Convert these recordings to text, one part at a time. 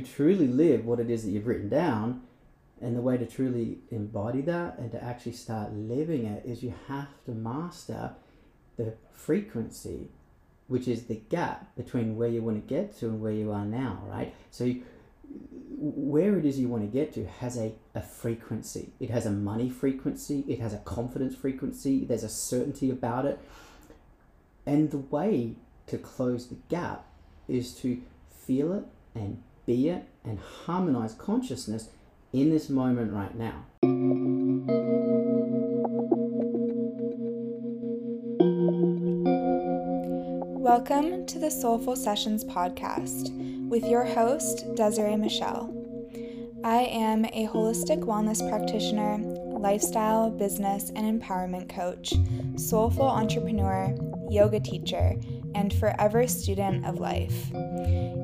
to truly live what it is that you've written down, and the way to truly embody that and to actually start living it is you have to master the frequency, which is the gap between where you want to get to and where you are now, right? So, you, where it is you want to get to has a, a frequency. It has a money frequency, it has a confidence frequency, there's a certainty about it. And the way to close the gap is to feel it and be it and harmonize consciousness in this moment right now. Welcome to the Soulful Sessions podcast with your host, Desiree Michelle. I am a holistic wellness practitioner, lifestyle, business, and empowerment coach, soulful entrepreneur, yoga teacher, and forever student of life.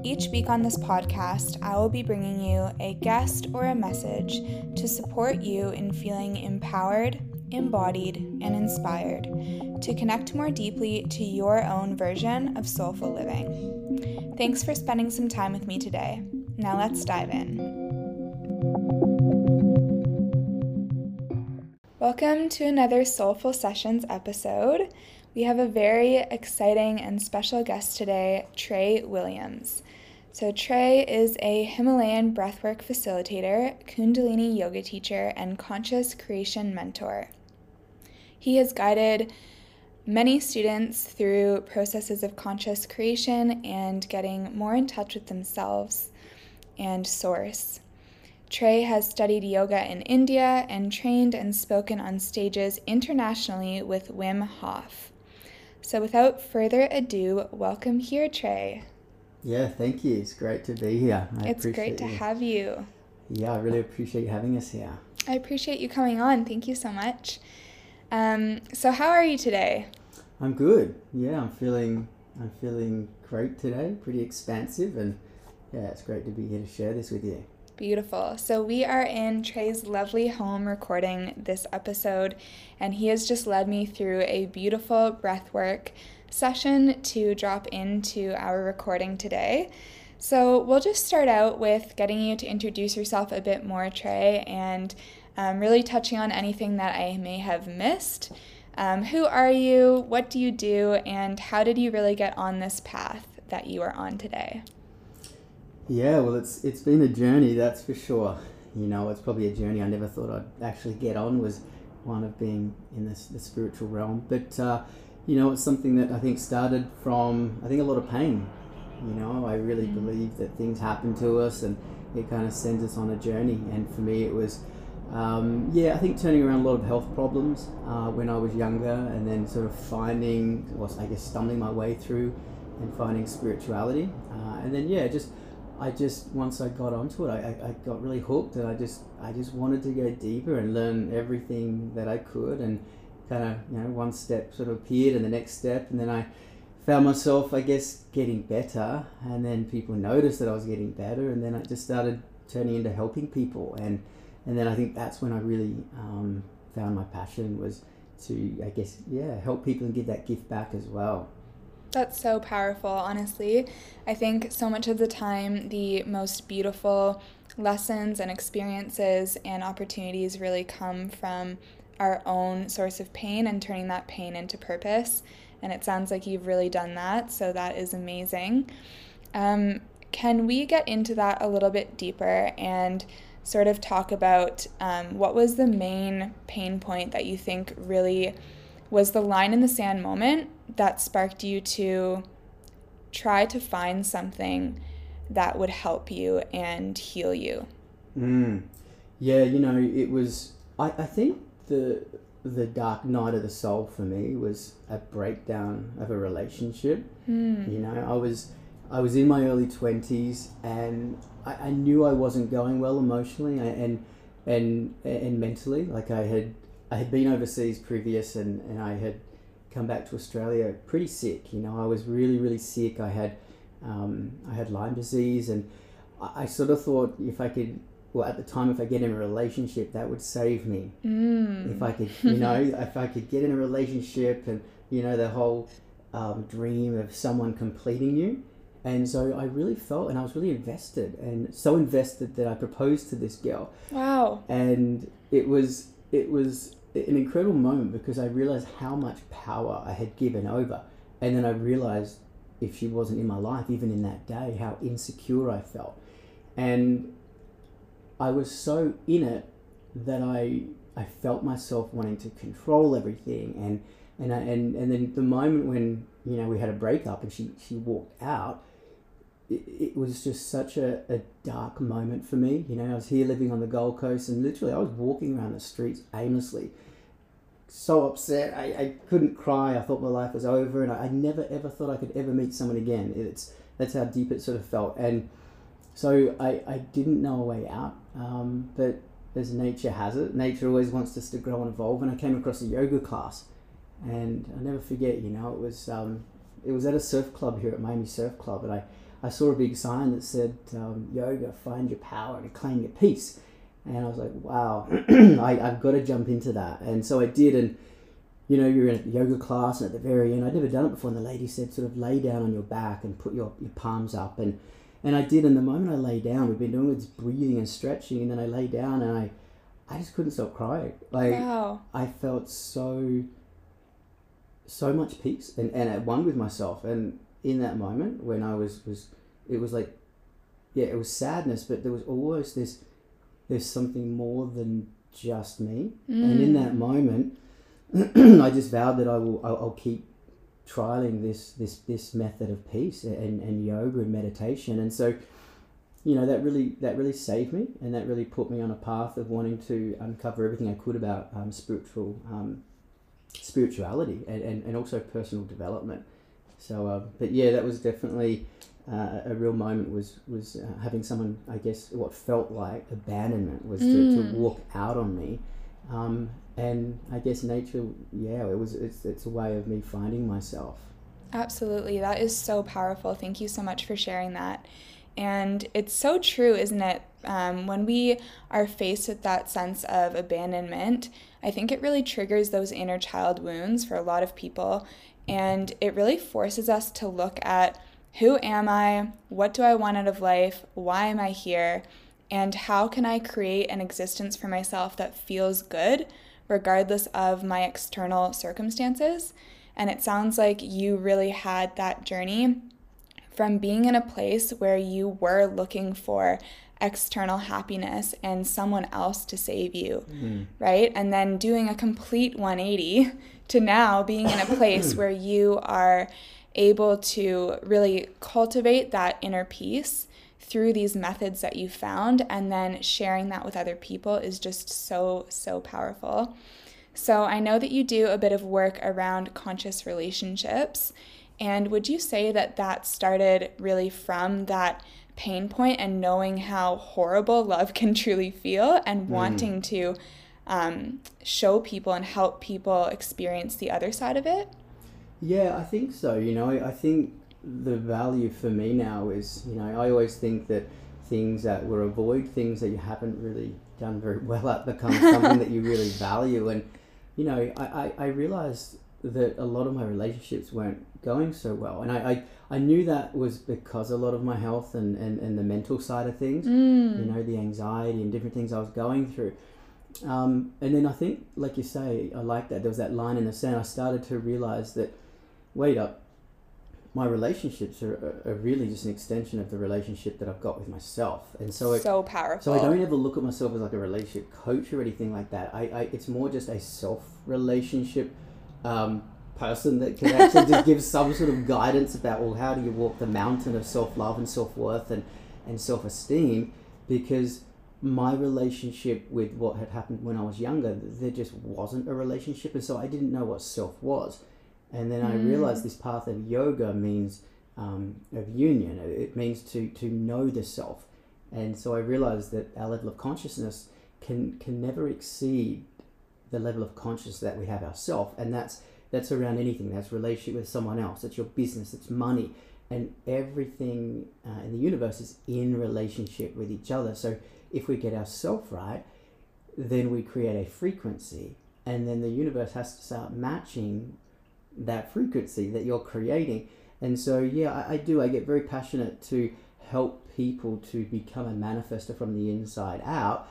Each week on this podcast, I will be bringing you a guest or a message to support you in feeling empowered, embodied, and inspired to connect more deeply to your own version of soulful living. Thanks for spending some time with me today. Now let's dive in. Welcome to another Soulful Sessions episode. We have a very exciting and special guest today, Trey Williams. So, Trey is a Himalayan breathwork facilitator, Kundalini yoga teacher, and conscious creation mentor. He has guided many students through processes of conscious creation and getting more in touch with themselves and source. Trey has studied yoga in India and trained and spoken on stages internationally with Wim Hof. So, without further ado, welcome here, Trey. Yeah, thank you. It's great to be here. I it's great to you. have you. Yeah, I really appreciate having us here. I appreciate you coming on. Thank you so much. Um, so, how are you today? I'm good. Yeah, I'm feeling I'm feeling great today. Pretty expansive, and yeah, it's great to be here to share this with you. Beautiful. So, we are in Trey's lovely home recording this episode, and he has just led me through a beautiful breathwork session to drop into our recording today. So, we'll just start out with getting you to introduce yourself a bit more, Trey, and um, really touching on anything that I may have missed. Um, who are you? What do you do? And how did you really get on this path that you are on today? Yeah, well, it's it's been a journey, that's for sure. You know, it's probably a journey I never thought I'd actually get on. Was one of being in this the spiritual realm, but uh, you know, it's something that I think started from I think a lot of pain. You know, I really mm. believe that things happen to us, and it kind of sends us on a journey. And for me, it was. Um, yeah, I think turning around a lot of health problems uh, when I was younger, and then sort of finding, well, I guess, stumbling my way through and finding spirituality, uh, and then yeah, just I just once I got onto it, I, I got really hooked, and I just I just wanted to go deeper and learn everything that I could, and kind of you know one step sort of appeared, and the next step, and then I found myself I guess getting better, and then people noticed that I was getting better, and then I just started turning into helping people, and and then I think that's when I really um, found my passion was to I guess yeah help people and give that gift back as well. That's so powerful, honestly. I think so much of the time, the most beautiful lessons and experiences and opportunities really come from our own source of pain and turning that pain into purpose. And it sounds like you've really done that, so that is amazing. Um, can we get into that a little bit deeper and sort of talk about um, what was the main pain point that you think really was the line in the sand moment that sparked you to try to find something that would help you and heal you? Mm. Yeah, you know, it was. I, I think the the dark night of the soul for me was a breakdown of a relationship. Mm. You know, I was I was in my early twenties and I, I knew I wasn't going well emotionally and and and mentally. Like I had I had been overseas previous and, and I had come back to Australia pretty sick. You know, I was really, really sick. I had um, I had Lyme disease, and I, I, sort of thought if I could, well, at the time, if I get in a relationship, that would save me. Mm. If I could, you know, if I could get in a relationship, and you know, the whole um, dream of someone completing you. And so I really felt, and I was really invested, and so invested that I proposed to this girl. Wow. And it was it was an incredible moment because I realized how much power I had given over, and then I realized if she wasn't in my life, even in that day, how insecure I felt, and I was so in it that I I felt myself wanting to control everything, and and I, and and then the moment when you know we had a breakup and she she walked out it, was just such a, a dark moment for me. You know, I was here living on the Gold Coast and literally I was walking around the streets aimlessly, so upset. I, I couldn't cry. I thought my life was over and I, I never ever thought I could ever meet someone again. It's That's how deep it sort of felt. And so I, I didn't know a way out. Um, but as nature has it, nature always wants us to grow and evolve. And I came across a yoga class and I'll never forget, you know, it was, um, it was at a surf club here at Miami Surf Club and I I saw a big sign that said um, yoga, find your power and claim your peace. And I was like, wow, I, I've got to jump into that. And so I did. And, you know, you're in a yoga class, and at the very end, I'd never done it before. And the lady said, sort of lay down on your back and put your, your palms up. And, and I did. And the moment I lay down, we've been doing this breathing and stretching. And then I lay down and I, I just couldn't stop crying. Like, wow. I felt so, so much peace and, and at one with myself. And, in that moment when I was was it was like yeah it was sadness but there was always this there's something more than just me. Mm. and in that moment I just vowed that I will I'll, I'll, keep trialing this this this method of peace and, and yoga and meditation. And so you know that really that really saved me and that really put me on a path of wanting to uncover everything I could about um, spiritual um, spirituality and, and, and also personal development so, uh, but yeah, that was definitely uh, a real moment. Was was uh, having someone, I guess, what felt like abandonment was mm. to, to mm. walk out on me, um, and I guess nature, yeah, it was. It's it's a way of me finding myself. Absolutely, that is so powerful. Thank you so much for sharing that. And it's so true, isn't it? Um, when we are faced with that sense of abandonment, I think it really triggers those inner child wounds for a lot of people. And it really forces us to look at who am I? What do I want out of life? Why am I here? And how can I create an existence for myself that feels good, regardless of my external circumstances? And it sounds like you really had that journey from being in a place where you were looking for external happiness and someone else to save you, mm. right? And then doing a complete 180 to now being in a place where you are able to really cultivate that inner peace through these methods that you found and then sharing that with other people is just so so powerful. So I know that you do a bit of work around conscious relationships and would you say that that started really from that pain point and knowing how horrible love can truly feel and mm. wanting to um, show people and help people experience the other side of it? Yeah, I think so. You know, I think the value for me now is, you know, I always think that things that were avoid things that you haven't really done very well at become something that you really value. And, you know, I, I, I realized that a lot of my relationships weren't going so well. And I, I, I knew that was because a lot of my health and, and, and the mental side of things, mm. you know, the anxiety and different things I was going through. Um, and then I think, like you say, I like that. There was that line in the sand. I started to realize that, wait up, my relationships are, are really just an extension of the relationship that I've got with myself. And so, so it, powerful. So I don't ever look at myself as like a relationship coach or anything like that. I, I it's more just a self relationship um, person that can actually just give some sort of guidance about well, how do you walk the mountain of self love and self worth and and self esteem because my relationship with what had happened when I was younger, there just wasn't a relationship, and so I didn't know what self was. And then mm. I realized this path of yoga means um, of union. It means to to know the self, and so I realized that our level of consciousness can can never exceed the level of consciousness that we have ourself, and that's that's around anything. That's relationship with someone else. It's your business. It's money, and everything uh, in the universe is in relationship with each other. So if we get ourselves right, then we create a frequency, and then the universe has to start matching that frequency that you're creating. And so, yeah, I, I do. I get very passionate to help people to become a manifester from the inside out.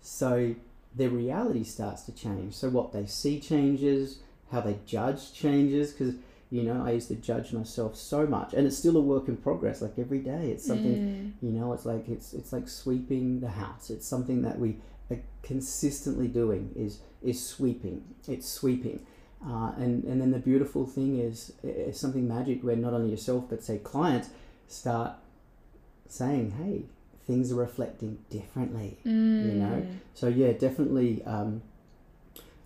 So their reality starts to change. So what they see changes, how they judge changes, because you know i used to judge myself so much and it's still a work in progress like every day. It's something mm. you know it's like it's it's like sweeping the house. It's something that we are consistently doing is is sweeping. It's sweeping. Uh, and and then the beautiful thing is it's something magic where not only yourself but say clients start saying hey things are reflecting differently mm. you know? So yeah definitely um,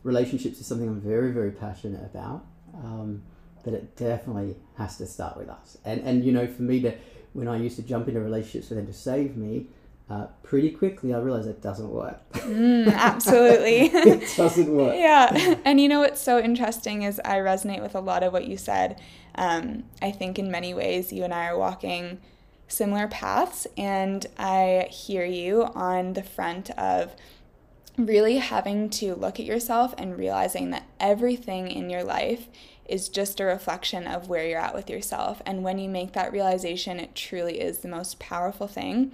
relationships is something i'm very very passionate about. Um, but it definitely has to start with us. And and you know, for me to when I used to jump into relationships for them to save me, uh, pretty quickly I realized it doesn't work. Mm, absolutely. it doesn't work. Yeah. And you know what's so interesting is I resonate with a lot of what you said. Um, I think in many ways you and I are walking similar paths, and I hear you on the front of really having to look at yourself and realizing that everything in your life is just a reflection of where you're at with yourself. And when you make that realization, it truly is the most powerful thing.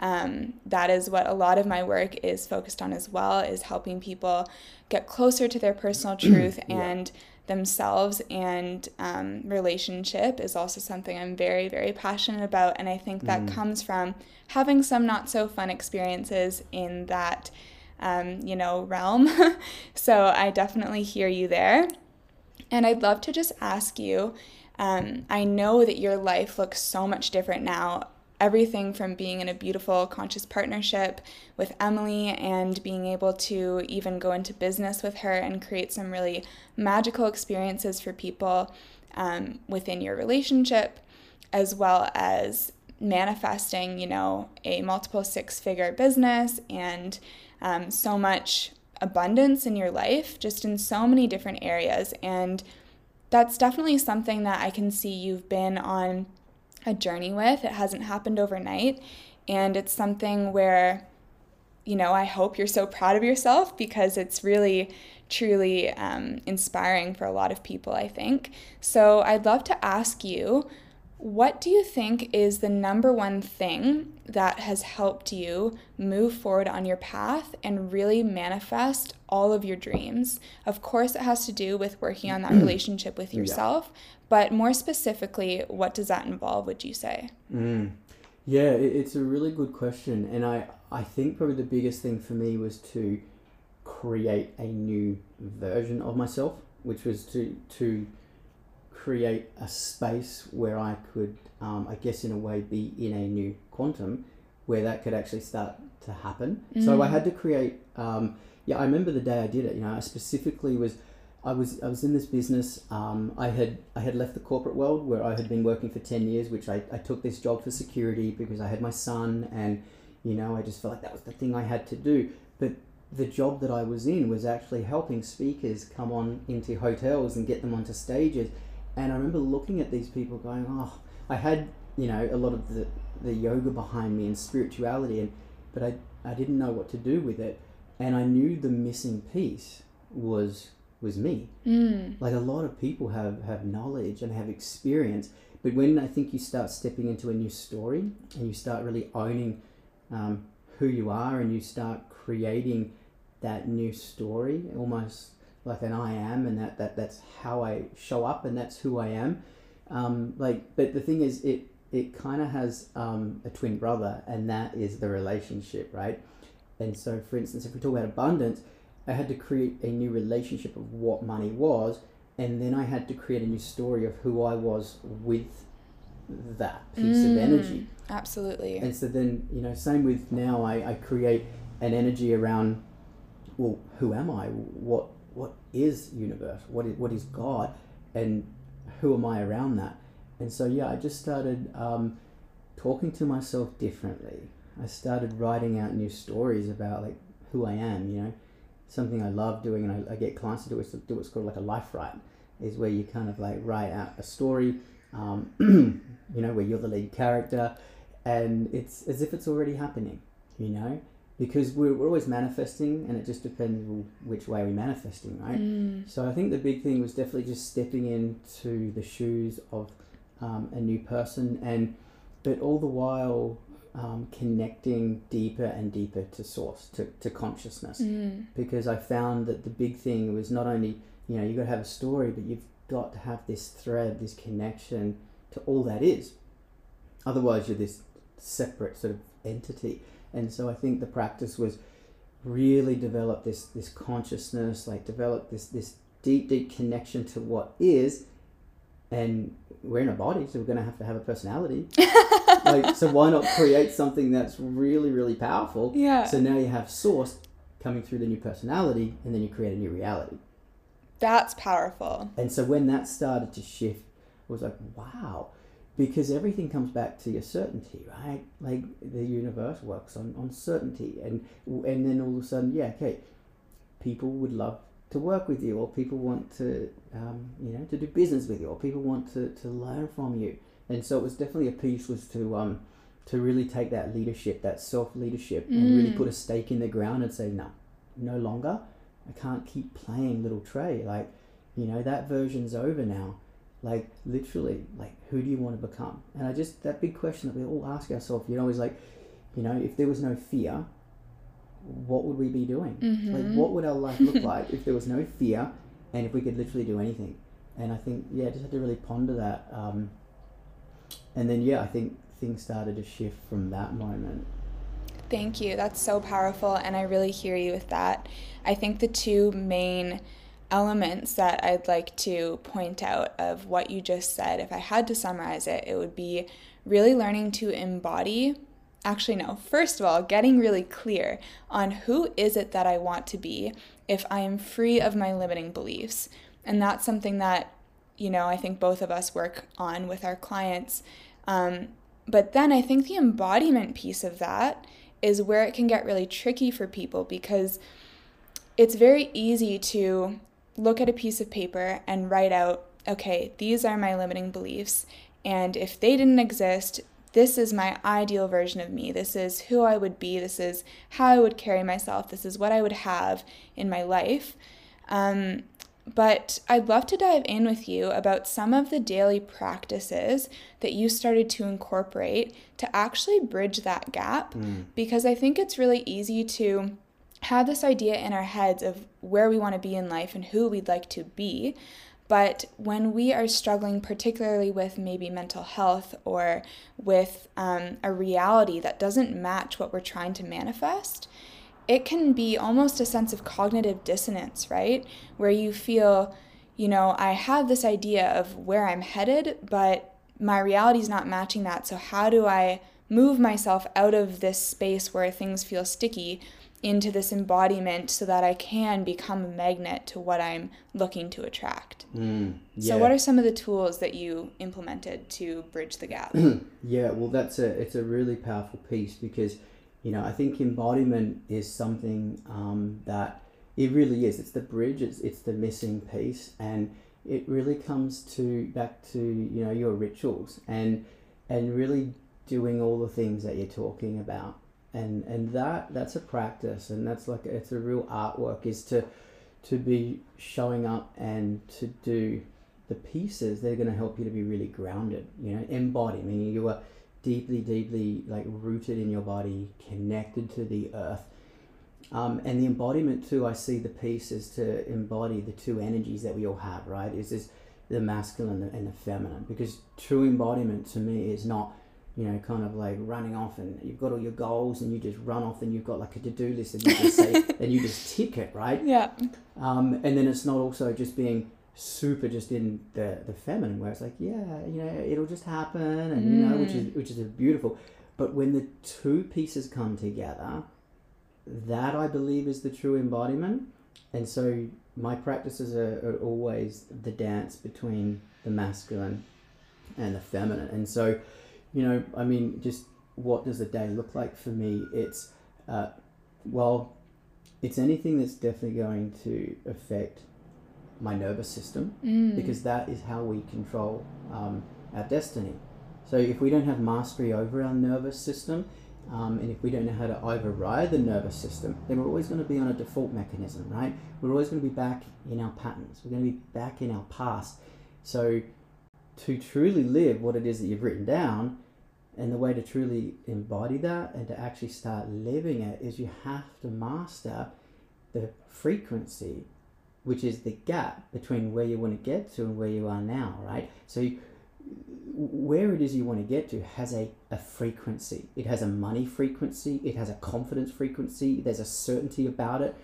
Um, that is what a lot of my work is focused on as well is helping people get closer to their personal truth yeah. and themselves and um, relationship is also something i'm very very passionate about and i think that mm. comes from having some not so fun experiences in that um, you know realm so i definitely hear you there and I'd love to just ask you um, I know that your life looks so much different now. Everything from being in a beautiful conscious partnership with Emily and being able to even go into business with her and create some really magical experiences for people um, within your relationship, as well as manifesting, you know, a multiple six figure business and um, so much abundance in your life, just in so many different areas. And that's definitely something that I can see you've been on a journey with. It hasn't happened overnight. And it's something where, you know, I hope you're so proud of yourself because it's really, truly um, inspiring for a lot of people, I think. So I'd love to ask you what do you think is the number one thing that has helped you move forward on your path and really manifest all of your dreams? Of course, it has to do with working on that relationship with yourself, yeah. but more specifically, what does that involve, would you say? Mm. Yeah, it's a really good question. And I, I think probably the biggest thing for me was to create a new version of myself, which was to, to create a space where I could, um, I guess, in a way, be in a new quantum where that could actually start to happen. Mm. So I had to create. Um, yeah, I remember the day I did it. You know, I specifically was. I was I was in this business. Um, I had I had left the corporate world where I had been working for ten years, which I, I took this job for security because I had my son and you know I just felt like that was the thing I had to do. But the job that I was in was actually helping speakers come on into hotels and get them onto stages and I remember looking at these people going, oh, I had, you know, a lot of the, the yoga behind me and spirituality, and but I, I didn't know what to do with it. And I knew the missing piece was was me. Mm. Like a lot of people have, have knowledge and have experience, but when I think you start stepping into a new story and you start really owning um, who you are and you start creating that new story, almost like an I am, and that, that that's how I show up, and that's who I am. Um, like, but the thing is, it it kind of has um, a twin brother, and that is the relationship, right? And so, for instance, if we talk about abundance, I had to create a new relationship of what money was, and then I had to create a new story of who I was with that piece mm, of energy. Absolutely. And so then, you know, same with now, I, I create an energy around, well, who am I? What what is universe? What is what is God? And who am I around that? And so yeah, I just started um, talking to myself differently. I started writing out new stories about like who I am. You know, something I love doing, and I, I get clients to do, do what's called like a life write, is where you kind of like write out a story. Um, you know, where you're the lead character, and it's as if it's already happening. You know, because we're, we're always manifesting and it just depends which way we're manifesting right mm. so i think the big thing was definitely just stepping into the shoes of um, a new person, and but all the while um, connecting deeper and deeper to source, to, to consciousness. Mm. Because I found that the big thing was not only, you know, you've got to have a story, but you've got to have this thread, this connection to all that is. Otherwise, you're this separate sort of entity. And so I think the practice was really develop this this consciousness, like develop this this deep deep connection to what is, and we're in a body, so we're going to have to have a personality. like, so why not create something that's really really powerful? Yeah. So now you have source coming through the new personality, and then you create a new reality. That's powerful. And so when that started to shift, it was like, wow, because everything comes back to your certainty, right? Like the universe works on, on certainty, and and then all of a sudden, yeah, okay, people would love to work with you, or people want to, um, you know, to do business with you, or people want to, to learn from you. And so it was definitely a piece was to um, to really take that leadership, that self leadership, and really Mm. put a stake in the ground and say, no, no longer. I can't keep playing little Trey. Like, you know, that version's over now. Like, literally, like, who do you want to become? And I just, that big question that we all ask ourselves, you know, is like, you know, if there was no fear, what would we be doing? Mhm. Like, what would our life look like if there was no fear and if we could literally do anything? And I think, yeah, I just had to really ponder that. Um, and then, yeah, I think things started to shift from that moment. Thank you. That's so powerful, and I really hear you with that. I think the two main elements that I'd like to point out of what you just said, if I had to summarize it, it would be really learning to embody. Actually, no. First of all, getting really clear on who is it that I want to be if I am free of my limiting beliefs. And that's something that, you know, I think both of us work on with our clients. Um, but then I think the embodiment piece of that is where it can get really tricky for people because it's very easy to look at a piece of paper and write out, okay, these are my limiting beliefs. And if they didn't exist, this is my ideal version of me. This is who I would be. This is how I would carry myself. This is what I would have in my life. Um, but I'd love to dive in with you about some of the daily practices that you started to incorporate to actually bridge that gap because I think it's really easy to have this idea in our heads of where we want to be in life and who we'd like to be. But when we are struggling, particularly with maybe mental health or with um, a reality that doesn't match what we're trying to manifest, it can be almost a sense of cognitive dissonance, right? Where you feel, you know, I have this idea of where I'm headed, but my reality is not matching that. So, how do I move myself out of this space where things feel sticky into this embodiment so that I can become a magnet to what I'm looking to attract? Mm, So, what are some of the tools that you implemented to bridge the gap? Yeah, well, that's a it's a really powerful piece because, you know, I think embodiment is something um, that it really is. It's the bridge. It's it's the missing piece, and it really comes to back to you know your rituals and and really doing all the things that you're talking about, and and that that's a practice, and that's like it's a real artwork is to to be showing up and to do the pieces that are going to help you to be really grounded you know embody meaning you are deeply deeply like rooted in your body connected to the earth. Um, and the embodiment too i see the piece is to embody the two energies that we all have right? Is this the masculine and the feminine? Because true embodiment to me is not you know kind of like running off and you've got all your goals and you just run off and you've got like a to-do list and you just say and you just tick it right? Yeah. um, and then it's not also just being super just in the, the feminine where it's like yeah you know it'll just happen and you know which is which is a beautiful but when the two pieces come together that i believe is the true embodiment. And so my practices are, are always the dance between the masculine and the feminine. And so you know i mean just what does a day look like for me it's uh, well it's anything that's definitely going to affect my nervous system Mm. because that is how we control um, our destiny. So if we don't have mastery over our nervous system, um, and if we don't know how to override the nervous system, then we're always going to be on a default mechanism, right? We're always going to be back in our patterns. We're going to be back in our past. So to truly live what it is that you've written down, and the way to truly embody that and to actually start living it is you have to master the frequency, which is the gap between where you want to get to and where you are now, right? So, you, where it is you want to get to has a, a frequency. It has a money frequency, it has a confidence frequency, there's a certainty about it.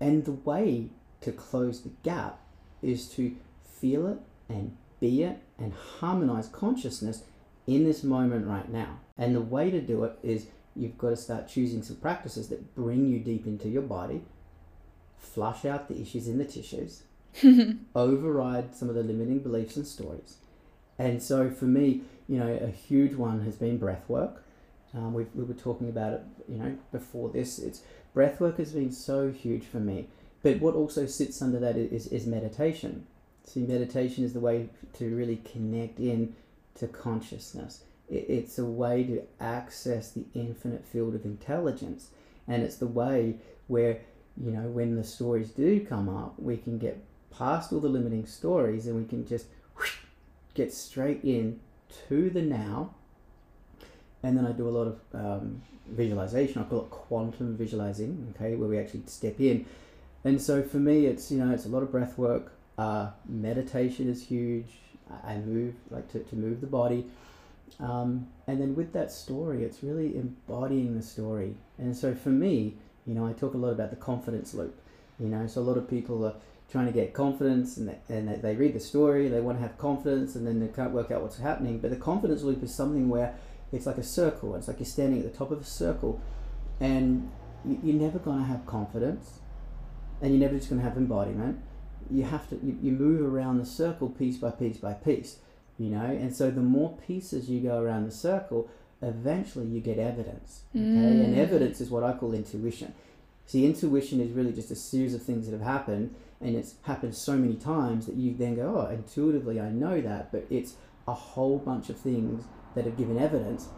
And the way to close the gap is to feel it and be it and harmonize consciousness in this moment right now. And the way to do it is you've got to start choosing some practices that bring you deep into your body, flush out the issues in the tissues, override some of the limiting beliefs and stories. And so for me, you know, a huge one has been breath work. Um, we, we were talking about it, you know, before this. It's breath work has been so huge for me. But what also sits under that is, is meditation. See, meditation is the way to really connect in to consciousness. It's a way to access the infinite field of intelligence. And it's the way where, you know, when the stories do come up, we can get past all the limiting stories and we can just whoosh, get straight in to the now. And then I do a lot of um, visualization. I call it quantum visualizing, okay, where we actually step in. And so for me, it's, you know, it's a lot of breath work. Uh, meditation is huge. I move, like to, to move the body. Um, and then with that story, it's really embodying the story. And so for me, you know, I talk a lot about the confidence loop. You know, so a lot of people are trying to get confidence and, they, and they read the story, they want to have confidence, and then they can't work out what's happening. But the confidence loop is something where it's like a circle. It's like you're standing at the top of a circle, and you're never going to have confidence, and you're never just going to have embodiment you have to you, you move around the circle piece by piece by piece you know? And so the more pieces you go around the circle eventually you get evidence okay? Mm. and evidence is what i call intuition. See intuition is really just a series of things that have happened and it's happened so many times that you then go oh intuitively i know that but it's a whole bunch of things that have given evidence.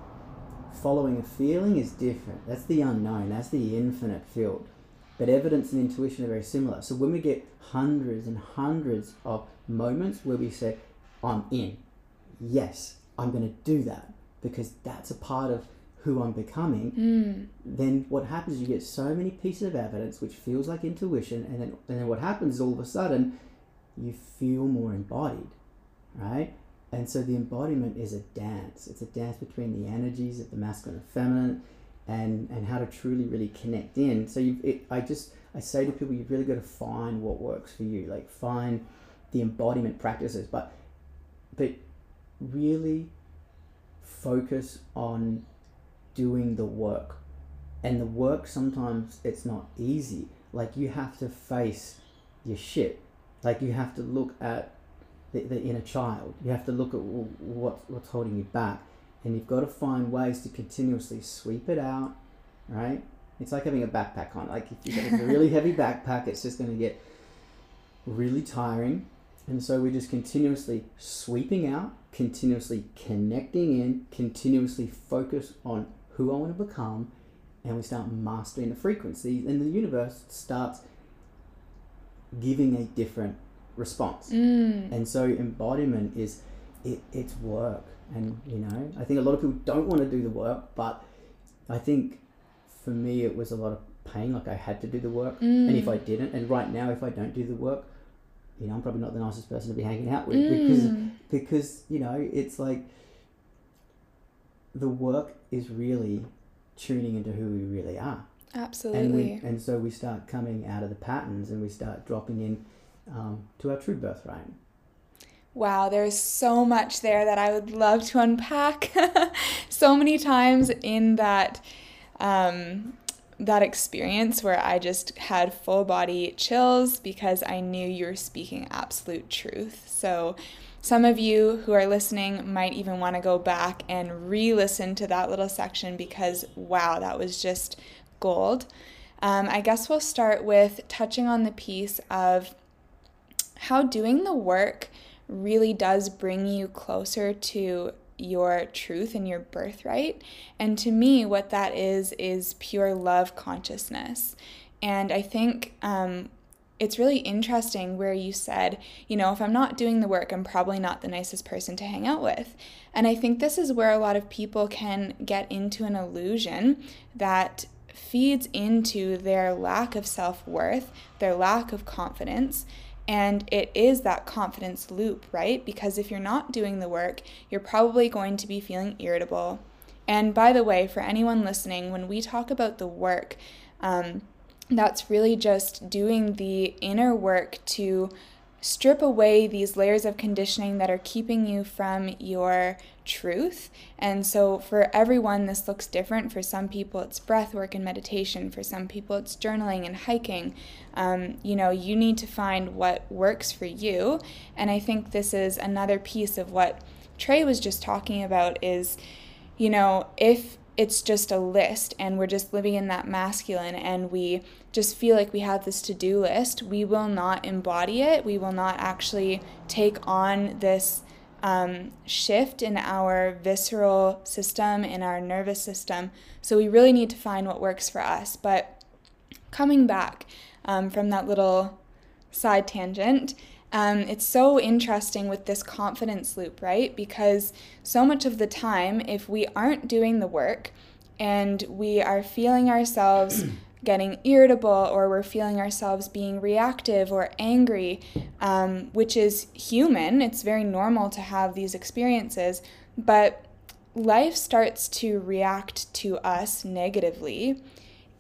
Following a feeling is different. That's the unknown. That's the infinite field but evidence and intuition are very similar. So when we get hundreds and hundreds of moments where we say, I'm in, yes, I'm going to do that because that's a part of who I'm becoming, mm. then what happens is you get so many pieces of evidence which feels like intuition, and then, and then what happens is all of a sudden you feel more embodied, right? And so the embodiment is a dance. It's a dance between the energies of the masculine and feminine and and how to truly really connect in. So you, I just I say to people, you've really got to find what works for you. Like find the embodiment practices, but but really focus on doing the work. And the work sometimes it's not easy. Like you have to face your shit. Like you have to look at the, the inner child. You have to look at what what's holding you back and you've got to find ways to continuously sweep it out, right? It's like having a backpack on. Like if you've got a really heavy backpack, it's just going to get really tiring. And so we're just continuously sweeping out, continuously connecting in, continuously focus on who I want to become, and we start mastering the frequencies, and the universe starts giving a different response. Mm. And so embodiment is it, it's work and you know i think a lot of people don't want to do the work but i think for me it was a lot of pain like i had to do the work mm. and if i didn't and right now if i don't do the work you know i'm probably not the nicest person to be hanging out with mm. because because you know it's like the work is really tuning into who we really are absolutely and we and so we start coming out of the patterns and we start dropping in um, to our true birthright Wow, there's so much there that I would love to unpack. so many times in that um, that experience where I just had full body chills because I knew you were speaking absolute truth. So some of you who are listening might even want to go back and re-listen to that little section because wow, that was just gold. Um, I guess we'll start with touching on the piece of how doing the work really does bring you closer to your truth and your birthright. And to me, what that is, is pure love consciousness. And I think um, it's really interesting where you said, you know, if I'm not doing the work, I'm probably not the nicest person to hang out with. And I think this is where a lot of people can get into an illusion that feeds into their lack of self worth, their lack of confidence. And it is that confidence loop, right? Because if you're not doing the work, you're probably going to be feeling irritable. And by the way, for anyone listening, when we talk about the work, um, that's really just doing the inner work to strip away these layers of conditioning that are keeping you from your truth. And so, for everyone, this looks different. For some people, it's breath work and meditation. For some people, it's journaling and hiking. Um, you know, you need to find what works for you. And I think this is another piece of what Trey was just talking about is, you know, if it's just a list and we're just living in that masculine and we just feel like we have this to do list, we will not embody it. We will not actually take on this um, shift in our visceral system, in our nervous system. So we really need to find what works for us. But coming back um, from that little side tangent, um, it's so interesting with this confidence loop, right? Because so much of the time, if we aren't doing the work and we are feeling ourselves getting irritable or we're feeling ourselves being reactive or angry, um, which is human, it's very normal to have these experiences, but life starts to react to us negatively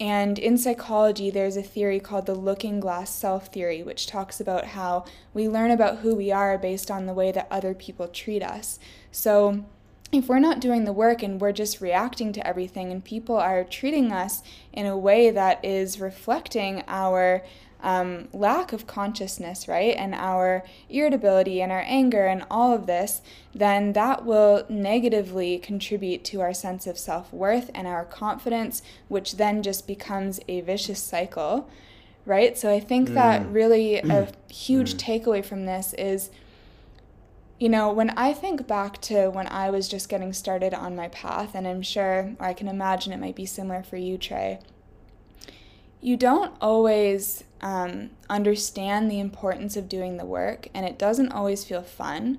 and in psychology, there's a theory called the looking glass self theory, which talks about how we learn about who we are based on the way that other people treat us. So, if we're not doing the work and we're just reacting to everything, and people are treating us in a way that is reflecting our um, lack of consciousness, right, and our irritability and our anger and all of this, then that will negatively contribute to our sense of self worth and our confidence, which then just becomes a vicious cycle, right? So I think mm. that really a huge mm. takeaway from this is. You know, when I think back to when I was just getting started on my path, and I'm sure, or I can imagine it might be similar for you, Trey, you don't always um, understand the importance of doing the work, and it doesn't always feel fun.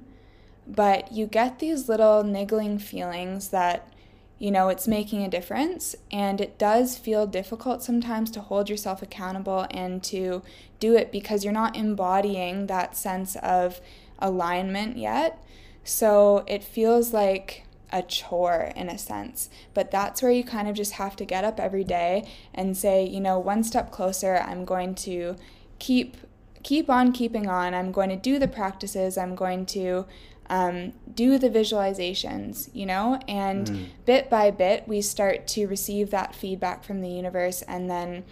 But you get these little niggling feelings that, you know, it's making a difference. And it does feel difficult sometimes to hold yourself accountable and to do it because you're not embodying that sense of alignment yet. So it feels like a chore in a sense. But that's where you kind of just have to get up every day and say, you know, one step closer, I'm going to keep keep on keeping on. I'm going to do the practices. I'm going to um, do the visualizations, you know, and mm. bit by bit, we start to receive that feedback from the universe, and then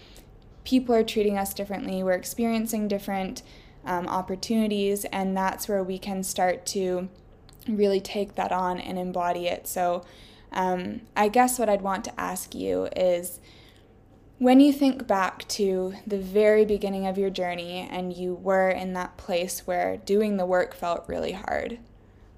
people are treating us differently. We're experiencing different um, opportunities, and that's where we can start to really take that on and embody it. So, um, I guess what I'd want to ask you is when you think back to the very beginning of your journey and you were in that place where doing the work felt really hard,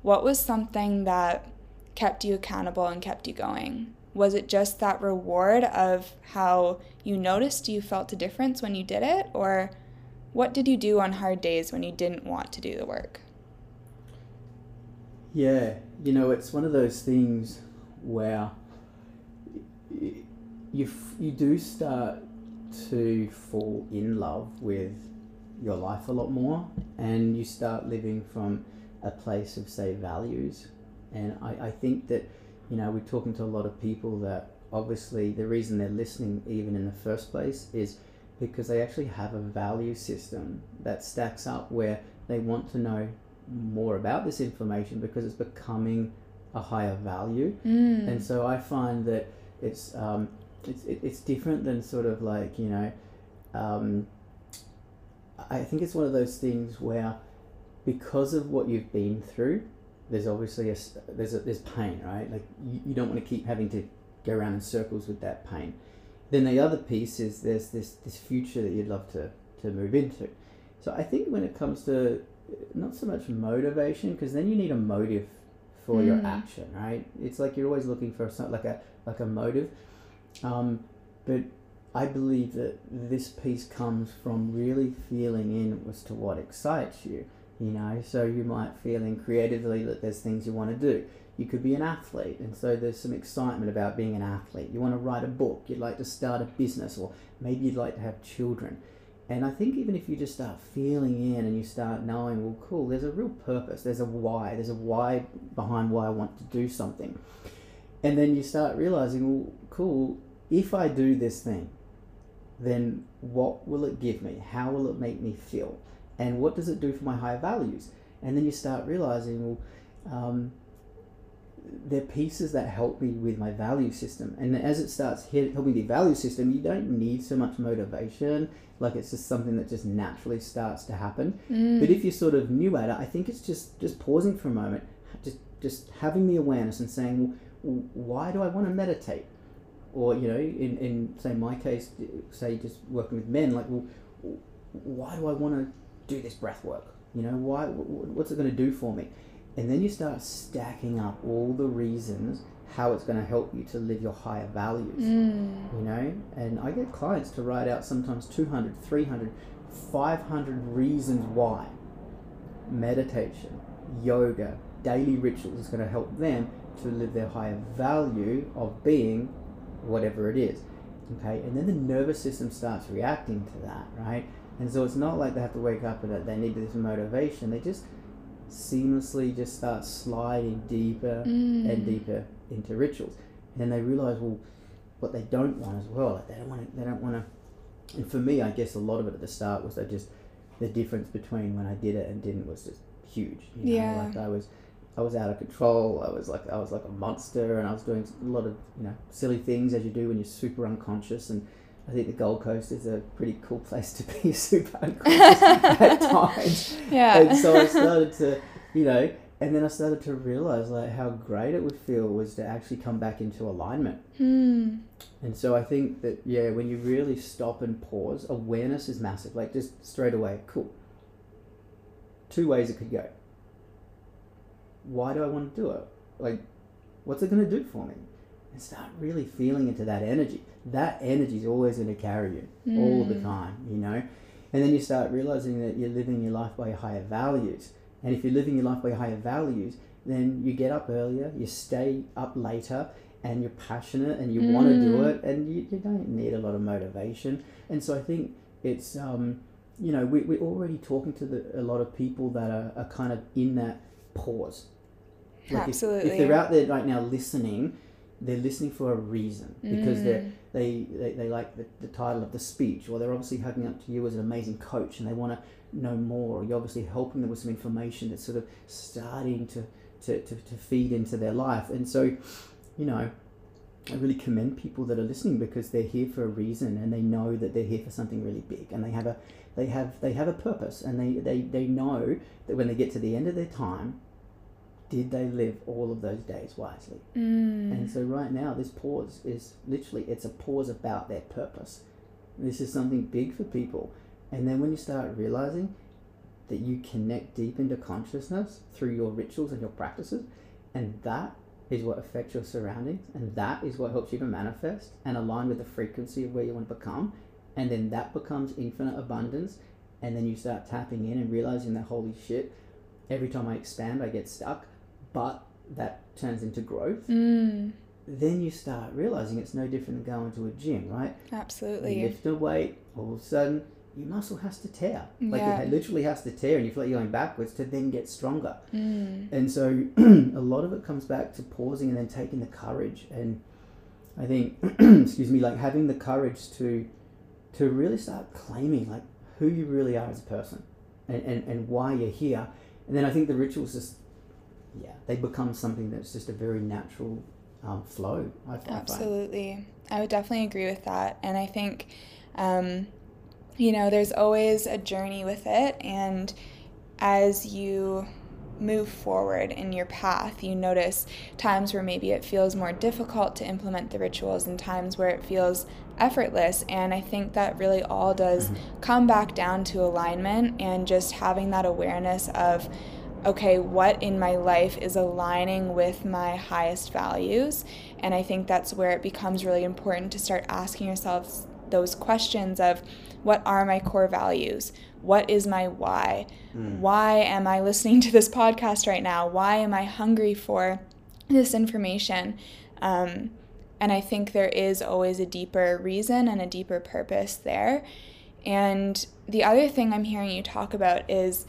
what was something that kept you accountable and kept you going? Was it just that reward of how you noticed you felt a difference when you did it? Or what did you do on hard days when you didn't want to do the work? Yeah, you know, it's one of those things where you you do start to fall in love with your life a lot more, and you start living from a place of say values. And I, I think that you know we're talking to a lot of people that obviously the reason they're listening even in the first place is because they actually have a value system that stacks up where they want to know more about this information because it's becoming a higher value. Mm. And so I find that it's um, it's it's different than sort of like you know. Um, I think it's one of those things where, because of what you've been through, there's obviously a there's a, there's pain, right? Like you, you don't want to keep having to go around in circles with that pain. Then the other piece is there's this this future that you'd love to to move into. So I think when it comes to not so much motivation because then you need a motive for mm. your action, right? It's like you're always looking for something like a like a motive. Um, but I believe that this piece comes from really feeling in as to what excites you. You know, so you might feel in creatively that there's things you want to do. You could be an athlete, and so there's some excitement about being an athlete. You want to write a book, you'd like to start a business, or maybe you'd like to have children. And I think even if you just start feeling in and you start knowing, well, cool, there's a real purpose, there's a why, there's a why behind why I want to do something. And then you start realizing, well, cool, if I do this thing, then what will it give me? How will it make me feel? And what does it do for my higher values? And then you start realizing, well, um, they're pieces that help me with my value system. And as it starts helping the value system, you don't need so much motivation. Like it's just something that just naturally starts to happen. Mm. But if you're sort of new at it, I think it's just just pausing for a moment, just just having the awareness and saying, well, why do I want to meditate? Or you know, in in say my case, say just working with men, like, well, why do I want to do this breath work? You know, why? What's it going to do for me? And then you start stacking up all the reasons how it's going to help you to live your higher values. Mm. You know, and I get clients to write out sometimes 200, 300, 500 reasons why meditation, yoga, daily rituals is going to help them to live their higher value of being whatever it is. Okay, and then the nervous system starts reacting to that, right? And so it's not like they have to wake up and that they need this motivation. They just seamlessly just start sliding deeper Mm. and deeper into rituals. And they realize, well, what they don't want as well. Like they don't want to. They don't want to. And for me, I guess a lot of it at the start was that just the difference between when I did it and didn't was just huge. You know? Yeah. Like I was, I was out of control. I was like I was like a monster, and I was doing a lot of you know silly things as you do when you're super unconscious. And I think the Gold Coast is a pretty cool place to be super unconscious at times. Yeah. And so I started to, you know, and then I started to realize like how great it would feel was to actually come back into alignment. Hmm. And so I think that yeah, when you really stop and pause, awareness is massive. Like just straight away, cool. Two ways it could go. Why do I want to do it? Like, what's it going to do for me? And start really feeling into that energy. That energy is always going to carry you all the Mm. time, you know. And then you start realizing that you're living your life by your higher values. And if you're living your life by your higher values, then you get up earlier, you stay up later, and you're passionate and you want to do Mm. it, and you, you don't need a lot of motivation. And so I think it's, um, you know, we, we're already talking to the, a lot of people that are, are kind of in that pause. Like if- Absolutely. If, they're out there right now listening, they're listening for a reason because they're Mm. they, they, they like the, the title of the speech. Or they're obviously hugging up to you as an amazing coach and they want to know more. You're obviously helping them with some information that's sort of starting to, to, to, to feed into their life. And so you know I really commend people that are listening because they're here for a reason and they know that they're here for something really big and they have a they have they have a purpose and they, they, they know that when they get to the end of their time did they live all of those days wisely Mm. and so right now, this pause is literally it's a pause about their purpose. This is something big for people. And then when you start realizing that you connect deep into consciousness through your rituals and your practices, and that is what affects your surroundings, and that is what helps you to manifest and align with the frequency of where you want to become, and then that becomes infinite abundance, and then you start tapping in and realizing that holy shit, every time I expand, I get stuck, but that turns into growth Mm. then you start realizing it's no different than going to a gym, right? Absolutely. You lift a weight, all of a sudden your muscle has to tear. Like Yeah. it literally has to tear, and you feel like you're going backwards to then get stronger. Mm. And so a lot of it comes back to pausing and then taking the courage. And I think, excuse me, like having the courage to to really start claiming like who you really are as a person and, and, and why you're here. And then I think the rituals just, yeah, they become something that's just a very natural um, flow. I, I. Absolutely. I would definitely agree with that. And I think, um, you know, there's always a journey with it. And as you move forward in your path, you notice times where maybe it feels more difficult to implement the rituals and times where it feels effortless. And I think that really all does come back down to alignment and just having that awareness of, okay, what in my life is aligning with my highest values? And I think that's where it becomes really important to start asking yourselves those questions of what are my core values? What is my why? Mm. Why am I listening to this podcast right now? Why am I hungry for this information? Um, and I think there is always a deeper reason and a deeper purpose there. And the other thing I'm hearing you talk about is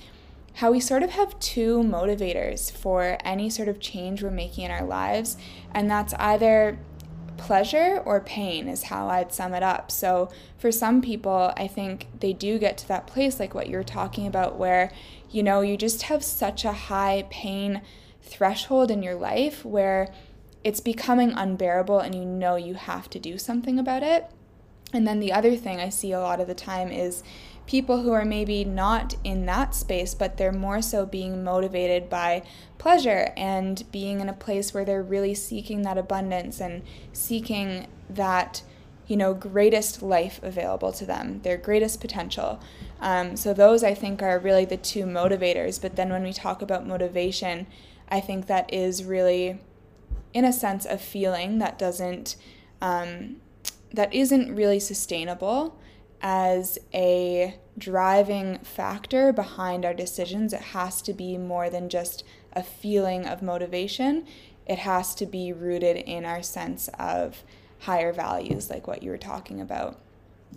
how we sort of have two motivators for any sort of change we're making in our lives, and that's either pleasure or pain, is how I'd sum it up. So, for some people, I think they do get to that place, like what you're talking about, where you know, you just have such a high pain threshold in your life where it's becoming unbearable and you know you have to do something about it. And then the other thing I see a lot of the time is people who are maybe not in that space, but they're more so being motivated by pleasure and being in a place where they're really seeking that abundance and seeking that, you know, greatest life available to them, their greatest potential. Um, so, those I think are really the two motivators. But then when we talk about motivation, I think that is really in a sense a feeling that doesn't um, that isn't really sustainable as a driving factor behind our decisions. It has to be more than just a feeling of motivation. It has to be rooted in our sense of higher values, like what you were talking about.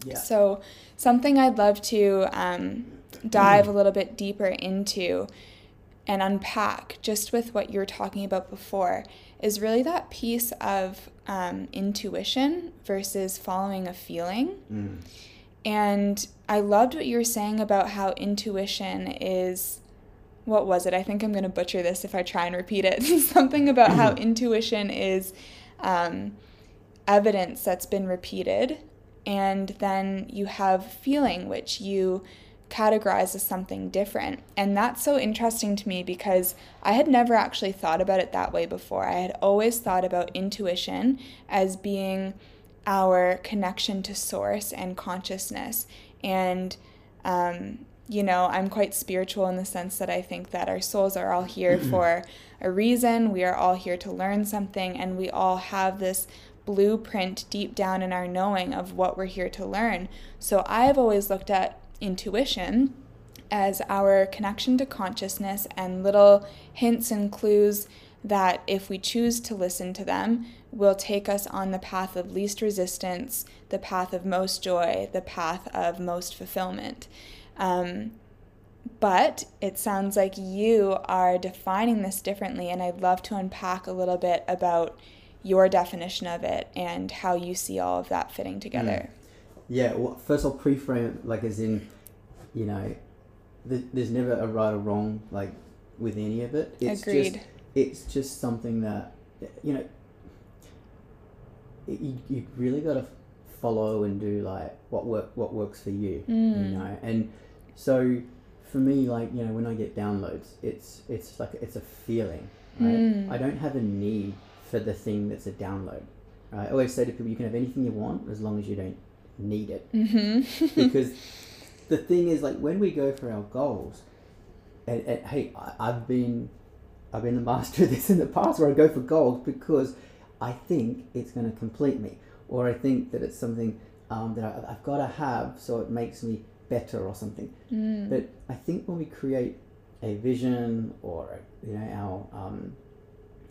Yeah. So, something I'd love to um, dive a little bit deeper into and unpack just with what you were talking about before is really that piece of um, intuition versus following a feeling. Mm. And I loved what you were saying about how intuition is. What was it? I think I'm going to butcher this if I try and repeat it. Something about how intuition is um, evidence that's been repeated, and then you have feeling, which you categorize as something different. And that's so interesting to me because I had never actually thought about it that way before. I had always thought about intuition as being our connection to source and consciousness. And, um, you know, I'm quite spiritual in the sense that I think that our souls are all here for a reason. We are all here to learn something, and we all have this blueprint deep down in our knowing of what we're here to learn. So I've always looked at intuition as our connection to consciousness and little hints and clues that, if we choose to listen to them, will take us on the path of least resistance, the path of most joy, the path of most fulfillment. Um, but it sounds like you are defining this differently, and I'd love to unpack a little bit about your definition of it and how you see all of that fitting together. Mm. Yeah, well, first I'll pre-frame it like as in, you know, th- there's never a right or wrong like with any of it. It's Agreed. Just, it's just something that you know. You you really got to follow and do like what work what works for you, mm. you know, and so for me, like you know, when I get downloads, it's it's like it's a feeling. Right? Mm. I don't have a need for the thing that's a download. Right? I always say to people, you can have anything you want as long as you don't need it. Mm-hmm. because the thing is, like when we go for our goals, and, and hey, I, have been, I've been the master of this in the past, where I go for goals because I think it's going to complete me, or I think that it's something um, that I, have got to have, so it makes me better or something. Mm. But I think when we create a vision or you know our um,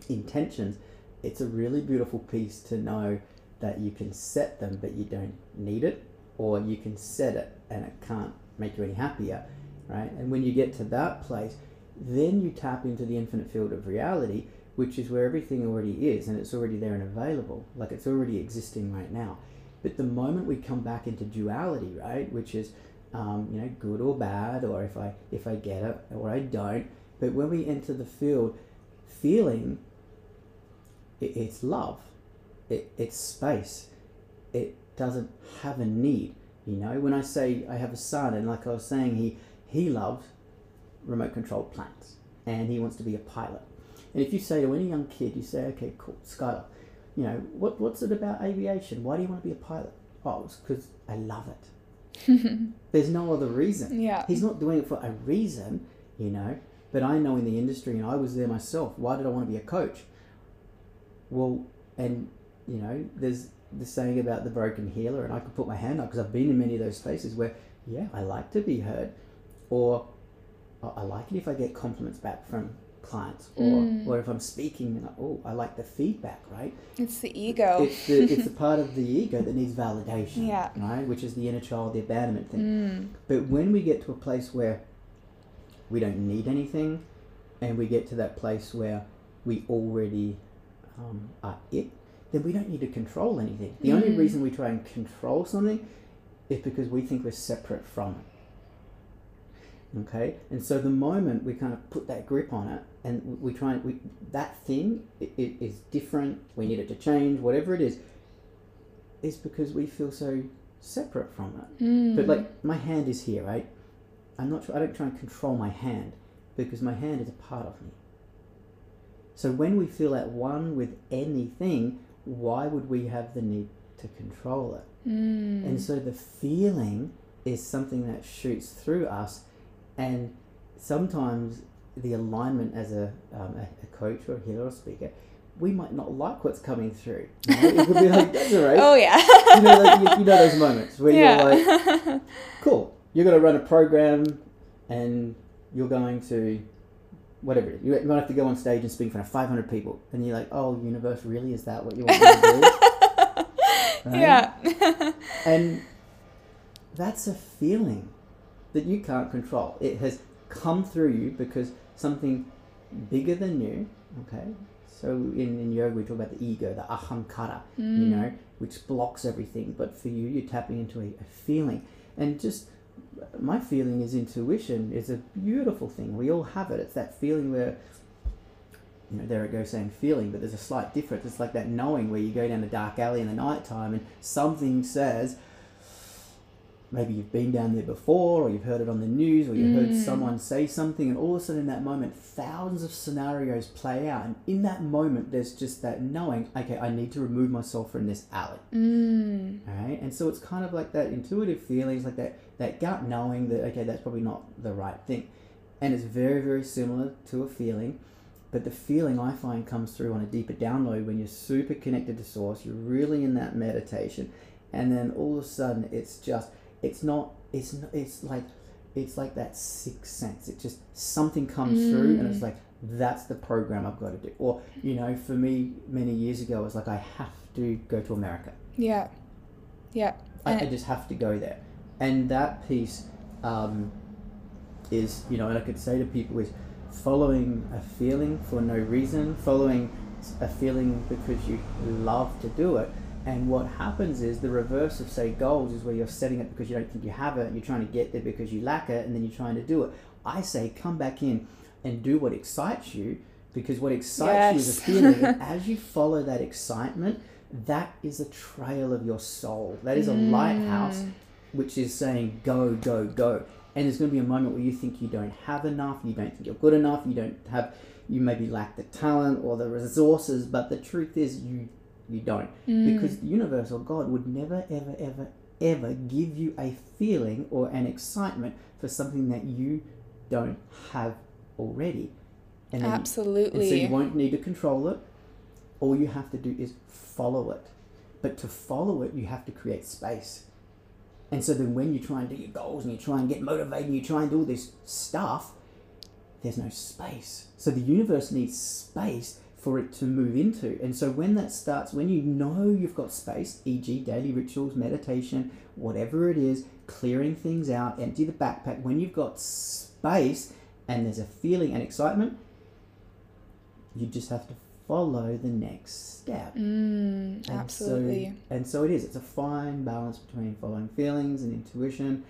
intentions, it's a really beautiful piece to know that you can set them but you don't need it, or you can set it and it can't make you any happier, right? And when you get to that place, then you tap into the infinite field of reality, which is where everything already is and it's already there and available, like it's already existing right now. But the moment we come back into duality, right, which is um, you know good or bad, or if I if I get it or I don't, but when we enter the field, feeling it, it's love it, it's space. It doesn't have a need. You know, when I say I have a son, and like I was saying, he he loves remote controlled planes, and he wants to be a pilot. And if you say to any young kid, you say, "Okay, cool, Skylar, you know, what what's it about aviation? Why do you want to be a pilot?" Oh, it's because I love it. There's no other reason. Yeah. He's not doing it for a reason, you know. But I know in the industry, and I was there myself. Why did I want to be a coach? Well, and you know, there's the saying about the broken healer, and I could put my hand up because I've been in many of those spaces where, yeah, I like to be heard, or "Oh, I like it if I get compliments back from clients, or Mm. or if I'm speaking, oh, I like the feedback, right? It's the ego. It's the it's the part of the ego that needs validation, Yeah. right? Which is the inner child, the abandonment thing. Mm. But when we get to a place where we don't need anything, and we get to that place where we already um, are it, then we don't need to control anything. The only Mm. reason we try and control something is because we think we're separate from it. Okay, and so the moment we kind of put that grip on it, and we- try and we that thing it, it is different. We need it to change, whatever it is, is because we feel so separate from it. Mm. But like my hand is here, right? I'm not. I don't try and control my hand because my hand is a part of me. So when we feel at one with anything, why would we have the need to control it? Mm. And so the feeling is something that shoots through us, and sometimes the alignment as a, um, a, a coach or a healer or speaker, we might not like what's coming through. You know? It could be like, that's all right. oh yeah. you, know, like, you, you know those moments where yeah. you're like, cool, you're going to run a program and you're going to, whatever, it is, you're going to have to go on stage and speak in front of 500 people. And you're like, oh, universe, really? Is that what you want me to do? Right? Yeah. And that's a feeling that you can't control. It has come through you because something bigger than you, okay? So in, in yoga, we talk about the ego, the ahankara, you Mm. know, which blocks everything. But for you, you're tapping into a, a feeling. And just my feeling is intuition is a beautiful thing. We all have it. It's that feeling where, you know, there it goes saying feeling, but there's a slight difference. It's like that knowing where you go down a dark alley in the night time and something says, maybe you've been down there before or you've heard it on the news or you heard Mm. someone say something and all of a sudden in that moment thousands of scenarios play out and in that moment there's just that knowing okay i need to remove myself from this alley Mm. all right and so it's kind of like that intuitive feelings like that that gut knowing that okay that's probably not the right thing and it's very very similar to a feeling but the feeling i find comes through on a deeper download when you're super connected to source you're really in that meditation and then all of a sudden it's just it's not it's not, it's like it's like that sixth sense it just something comes through and it's Mm. like that's the program i've got to do or you know for me many years ago it was like i have to go to america Yeah. Yeah. I, I just have to go there. And that piece um, is, you know, and I could say to people is following a feeling for no reason, following a feeling because you love to do it. And what happens is the reverse of, say, goals is where you're setting it because you don't think you have it and you're trying to get there because you lack it and then you're trying to do it. I say come back in and do what excites you because what excites you is a feeling. and as you follow that excitement, that is a trail of your soul. That is a lighthouse Mm. which is saying go, go, go. And there's going to be a moment where you think you don't have enough, you don't think you're good enough, you don't have, you maybe lack the talent or the resources, but the truth is you you don't Mm. because the universe or God would never, ever, ever, ever give you a feeling or an excitement for something that you don't have already. And then- and so you won't need to control it. All you have to do is follow it. But to follow it, you have to create space. And so then when you try and do your goals and you try and get motivated and you try and do all this stuff, there's no space. So the universe needs space for it to move into. And so when that starts, when you know you've got space, e.g., daily rituals, meditation, whatever it is, clearing things out, empty the backpack, when you've got space and there's a feeling and excitement, you just have to follow the next step. Mm, And absolutely. So, and so it is. It's a fine balance between following feelings and intuition.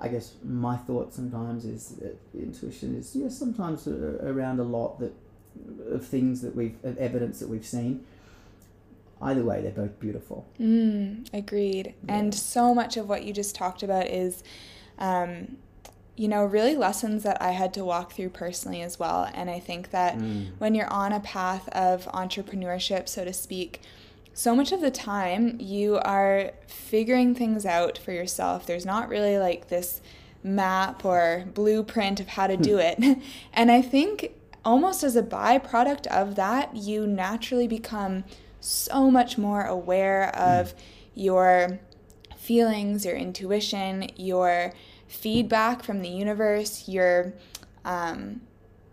I guess my thought sometimes is that intuition is yeah sometimes around a lot that of things that we've of evidence that we've seen. Either way, they're both beautiful. Mm, agreed. Yeah. And so much of what you just talked about is, um, you know, really lessons that I had to walk through personally as well. And I think that Mm. when you're on a path of entrepreneurship, so to speak, so much of the time you are figuring things out for yourself. There's not really like this map or blueprint of how to do it. And I think almost as a byproduct of that, you naturally become so much more aware of your feelings, your intuition, your feedback from the universe, your um,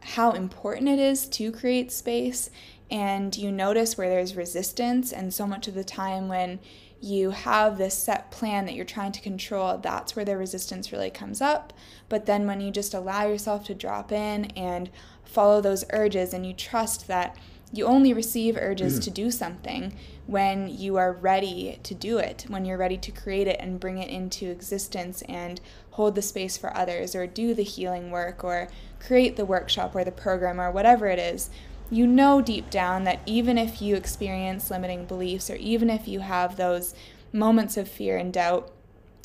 how important it is to create space, and you notice where there's resistance. And so much of the time, when you have this set plan that you're trying to control, that's where the resistance really comes up. But then when you just allow yourself to drop in and follow those urges and you trust that you only receive urges mm. to do something when you are ready to do it, when you're ready to create it and bring it into existence and hold the space for others or do the healing work or create the workshop or the program or whatever it is you know deep down that even if you experience limiting beliefs or even if you have those moments of fear and doubt,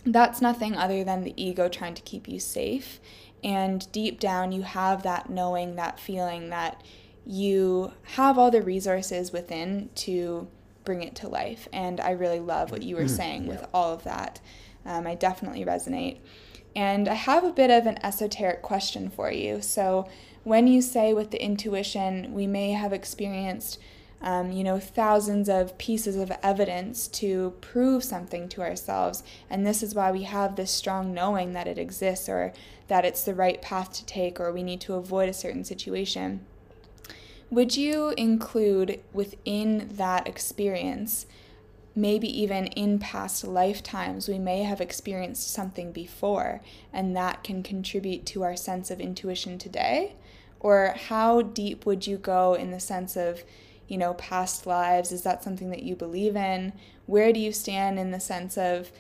that's nothing other than the ego trying to keep you safe. And deep down, you have that knowing, that feeling that you have all the resources within to bring it to life. And I really love what you were mm-hmm. saying with all of that. Um, I definitely resonate. And I have a bit of an esoteric question for you. So, when you say with the intuition, we may have experienced, um, you know, thousands of pieces of evidence to prove something to ourselves, and this is why we have this strong knowing that it exists or that it's the right path to take or we need to avoid a certain situation. Would you include within that experience? maybe even in past lifetimes, we may have experienced something before, and that can contribute to our sense of intuition today? Or how deep would you go in the sense of, you know, past lives? Is that something that you believe in? Where do you stand in the sense of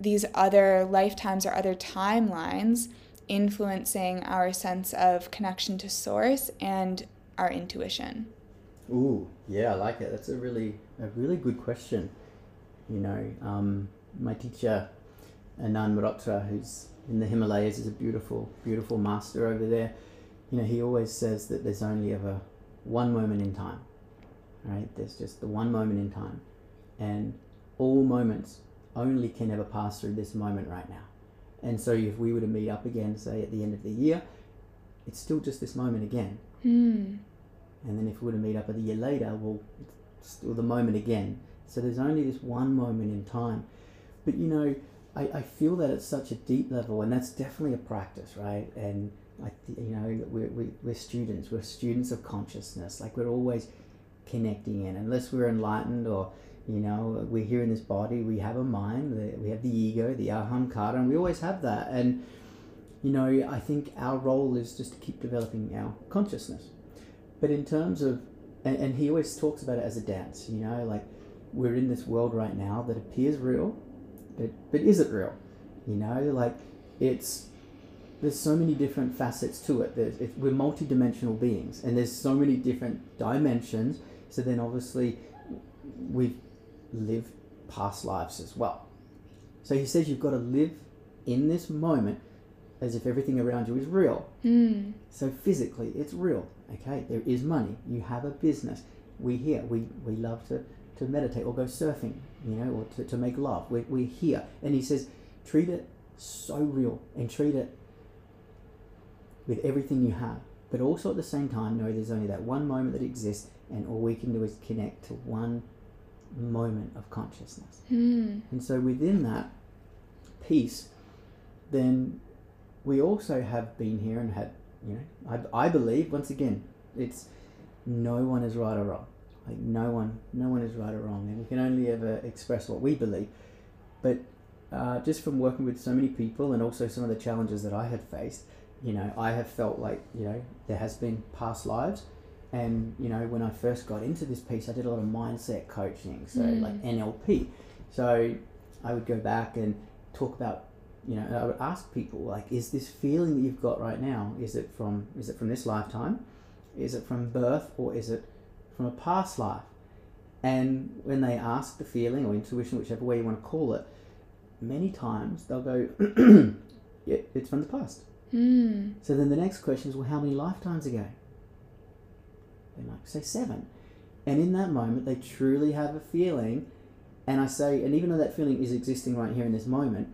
these other lifetimes or other timelines influencing our sense of connection to source and our intuition? Ooh, yeah, I like it. That's a really a really good question. You know, um, my teacher Anand Mehrotra, who's in the Himalayas, is a beautiful, beautiful master over there you know, he always says that there's only ever one moment in time, right? There's just the one moment in time. And all moments only can ever pass through this moment right now. And so if we were to meet up again, say at the end of the year, it's still just this moment again. Mm. And then if we were to meet up a year later, well, it's still the moment again. So there's only this one moment in time. But you know, I, I feel that at such a deep level, and that's definitely a practice, right? And I, you know, we're, we, we're students. We're students of consciousness. Like we're always connecting in. Unless we're enlightened or, you know, we're here in this body, we have a mind, we have the ego, the ahamkara, and we always have that. And, you know, I think our role is just to keep developing our consciousness. But in terms of, and, and he always talks about it as a dance, you know, like we're in this world right now that appears real, but, but is it real? You know, like it's there's so many different facets to it. There's, we're multi-dimensional beings, and there's so many different dimensions. So then, obviously, we've lived past lives as well. So he says you've got to live in this moment as if everything around you is real. Mm. So physically, it's real. Okay, there is money. You have a business. We here. We we love to to meditate or go surfing. You know, or to, to make love. We're, we're here. And he says, treat it so real and treat it with everything you have. But also at the same time, know there's only that one moment that exists, and all we can do is connect to one moment of consciousness. Mm. And so within that peace, then we also have been here and had, you know, I, I believe, once again, it's no one is right or wrong. Like no one, no one is right or wrong, and we can only ever express what we believe. But uh, just from working with so many people and also some of the challenges that I had faced, you know, I have felt like, you know, there has been past lives. And, you know, when I first got into this piece, I did a lot of mindset coaching, so mm. like NLP. So I would go back and talk about, you know, I would ask people, like, is this feeling that you've got right now, is it from, is it from this lifetime? Is it from birth or is it from a past life? And when they ask the feeling or intuition, whichever way you want to call it, many times they'll go, yeah, it's from the past. Mm. So then the next question is, well, how many lifetimes ago? They might say seven. And in that moment, they truly have a feeling. And I say, and even though that feeling is existing right here in this moment,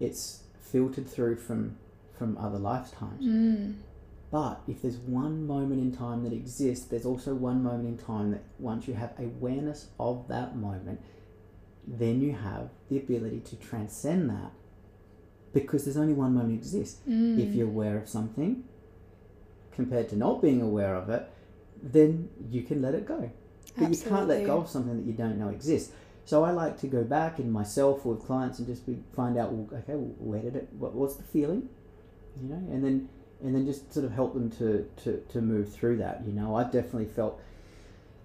it's filtered through from from other lifetimes. Mm. But if there's one moment in time that exists, there's also one moment in time that once you have awareness of that moment, then you have the ability to transcend that because there's only one moment exists. Mm. If you're aware of something compared to not being aware of it, then you can let it go. But you can't let go of something that you don't know exists. So I like to go back in myself or with clients and just be, find out, well, okay, well, where did it? What, what's the feeling? You know, and then and then just sort of help them to, to, to move through that. You know, I've definitely felt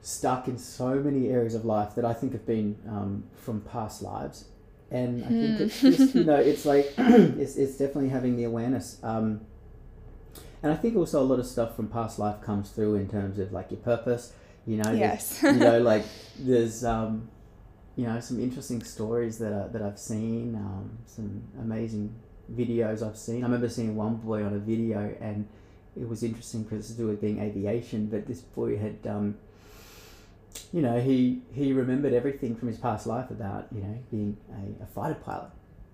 stuck in so many areas of life that I think have been um, from past lives, and I think Hmm. it's just you know it's like it's, it's definitely having the awareness. Um, and I think also a lot of stuff from past life comes through in terms of like your purpose. You know, Yes. you know, like there's um, you know some interesting stories that I, that I've seen, um, some amazing videos I've seen. I remember seeing one boy on a video, and it was interesting because it's to do with being aviation. But this boy had, um, you know, he he remembered everything from his past life about you know being a, a fighter pilot,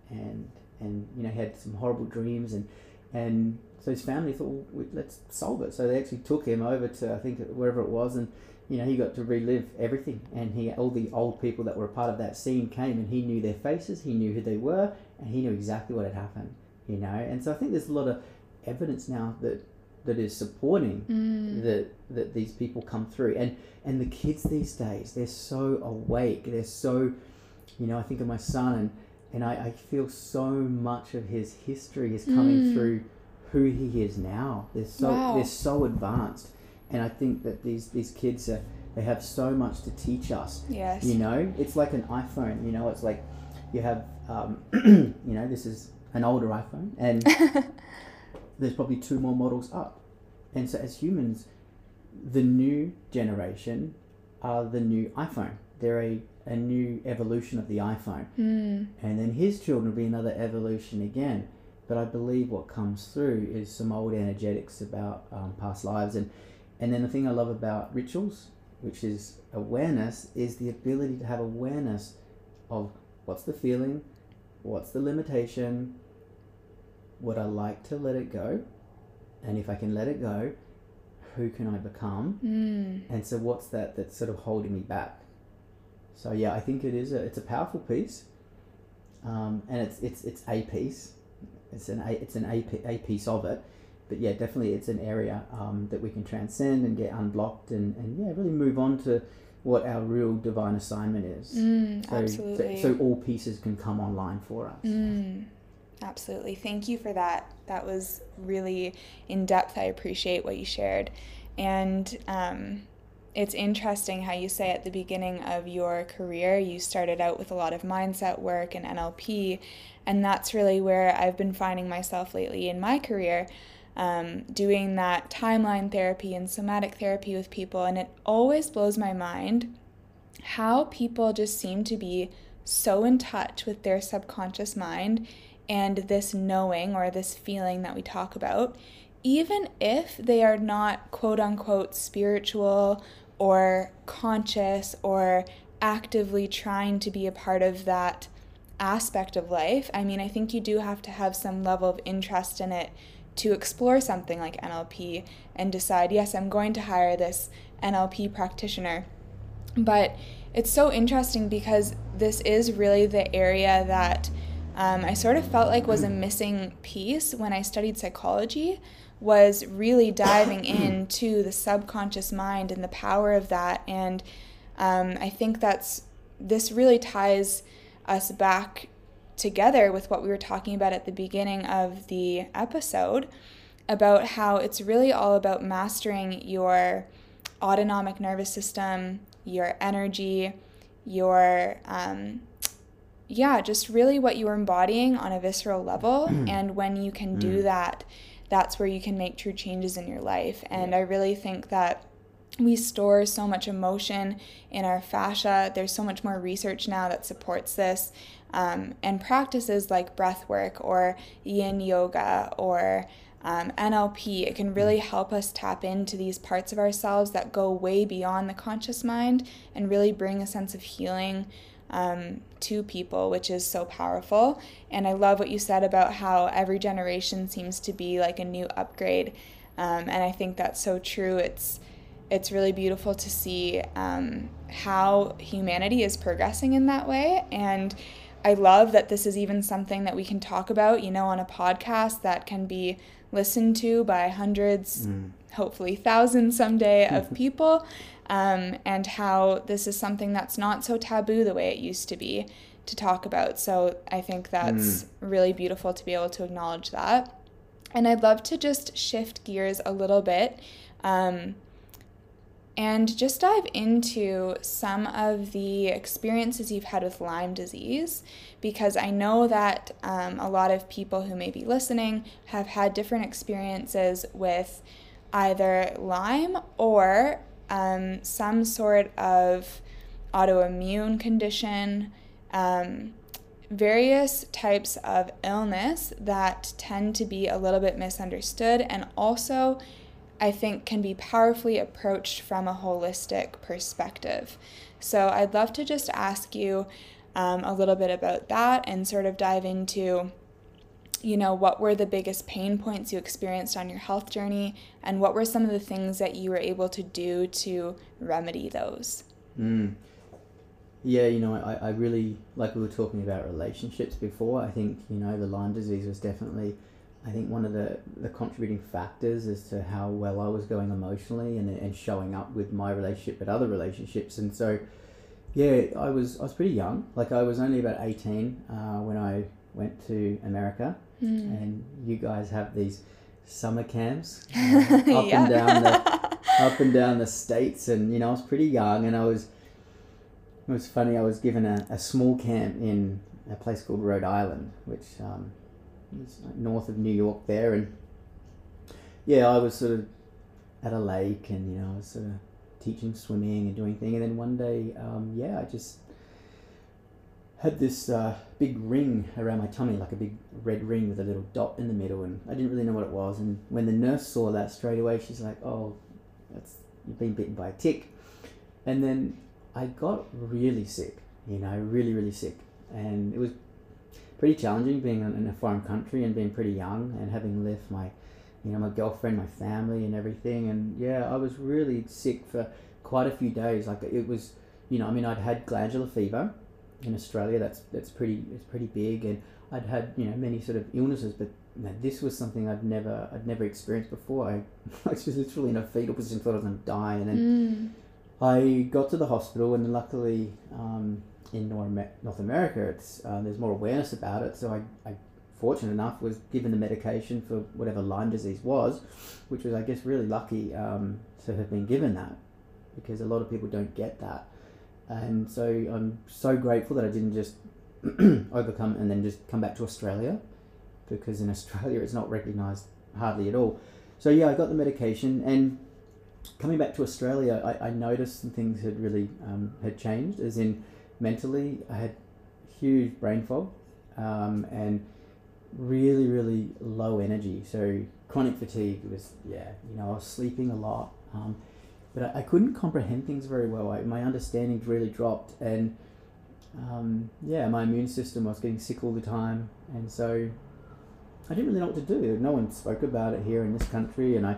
and and you know he had some horrible dreams and and so his family thought, well, let's solve it. So they actually took him over to I think wherever it was, and you know he got to relive everything. And he all the old people that were a part of that scene came, and he knew their faces, he knew who they were, and he knew exactly what had happened. You know, and so I think there's a lot of evidence now that that is supporting Mm. that that these people come through and and the kids these days they're so awake they're so you know i think of my son and and i, I feel so much of his history is coming Mm. through who he is now they're so Wow. they're so advanced and i think that these these kids are they have so much to teach us Yes. you know it's like an iphone you know it's like you have um, you know this is an older iphone and there's probably two more models up. And so, as humans, the new generation are the new iPhone. They're a, a new evolution of the iPhone. Mm. And then his children will be another evolution again. But I believe what comes through is some old energetics about um, past lives. And, and then the thing I love about rituals, which is awareness, is the ability to have awareness of what's the feeling, what's the limitation, would I like to let it go? And if I can let it go, who can I become? Mm. And so what's that that's sort of holding me back? So yeah, I think it is a it's a powerful piece, um, and it's it's it's a piece. It's an a, it's an a, a piece of it, but yeah, definitely it's an area um, that we can transcend and get unblocked and, and yeah, really move on to what our real divine assignment is. Mm. So, so, Absolutely. so all pieces can come online for us. Mm, absolutely. Thank you for that. That was really in depth. I appreciate what you shared. And um, it's interesting how you say at the beginning of your career, you started out with a lot of mindset work and NLP. And that's really where I've been finding myself lately in my career. Um, doing that timeline therapy and somatic therapy with people, and it always blows my mind how people just seem to be so in touch with their subconscious mind and this knowing or this feeling that we talk about, even if they are not quote unquote spiritual or conscious or actively trying to be a part of that aspect of life. I mean, I think you do have to have some level of interest in it to explore something like NLP and decide, yes, I'm going to hire this NLP practitioner. But it's so interesting because this is really the area that um, I sort of felt like was a missing piece when I studied psychology was really diving into the subconscious mind and the power of that. And um, I think that's this really ties us back together with what we were talking about at the beginning of the episode about how it's really all about mastering your autonomic nervous system, your energy, your um, yeah, just really what you're embodying on a visceral level. and when you can do that, that's where you can make true changes in your life. And I really think that we store so much emotion in our fascia. There's so much more research now that supports this. Um, and practices like breath work or yin yoga or um, NLP, it can really help us tap into these parts of ourselves that go way beyond the conscious mind and really bring a sense of healing um, to people, which is so powerful. And I love what you said about how every generation seems to be like a new upgrade. Um, and I think that's so true. It's it's really beautiful to see um, how humanity is progressing in that way. And I love that this is even something that we can talk about, you know, on a podcast that can be listened to by hundreds, mm. hopefully thousands someday of people. Um, and how this is something that's not so taboo the way it used to be to talk about. So I think that's mm. really beautiful to be able to acknowledge that. And I'd love to just shift gears a little bit um, and just dive into some of the experiences you've had with Lyme disease because I know that um, a lot of people who may be listening have had different experiences with either Lyme or um, some sort of autoimmune condition um, various types of illness that tend to be a little bit misunderstood and also I think can be powerfully approached from a holistic perspective. So I'd love to just ask you um, a little bit about that and sort of dive into you know what were the biggest pain points you experienced on your health journey and what were some of the things that you were able to do to remedy those mm. Yeah, you know, I, I really, like we were talking about relationships before, I think, you know, the Lyme disease was definitely, I think, one of the, the contributing factors as to how well I was going emotionally and, and showing up with my relationship but other relationships. And so, yeah, I was, I was pretty young. Like, I was only about 18 uh, when I went to America. Mm. And you guys have these summer camps uh, up yeah. and down the up and down the states and you know I was pretty young and I was it was funny. I was given a, a small camp in a place called Rhode Island, which um, is north of New York there, and yeah, I was sort of at a lake, and you know, I was sort of teaching swimming and doing things, and then one day, um, yeah, I just had this uh, big ring around my tummy, like a big red ring with a little dot in the middle, and I didn't really know what it was. And when the nurse saw that straight away, she's like, "Oh, that's you've been bitten by a tick," and then I got really sick, you know, really, really sick. And it was pretty challenging being in a foreign country and being pretty young and having left my, you know, my girlfriend, my family, and everything. And yeah, I was really sick for quite a few days. Like it was, you know, I mean, I'd had glandular fever in Australia. That's that's pretty it's pretty big, and I'd had you know many sort of illnesses, but you know, this was something I'd never I'd never experienced before. I, I was literally in a fetal position, thought I was going to die, and then. Mm I got to the hospital, and luckily um, in North America, it's uh, there's more awareness about it. So I, I, fortunate enough, was given the medication for whatever Lyme disease was, which was I guess really lucky um, to have been given that, because a lot of people don't get that, and so I'm so grateful that I didn't just overcome and then just come back to Australia, because in Australia it's not recognised hardly at all. So yeah, I got the medication and coming back to Australia, I, I noticed some things had really um, had changed. As in, mentally, I had huge brain fog, um, and really, really low energy. So chronic fatigue was yeah, you know, I was sleeping a lot, um, but I, I, couldn't comprehend things very well. I, my understanding really dropped, and um, yeah, my immune system I was getting sick all the time, and so I didn't really know what to do. No one spoke about it here in this country, and I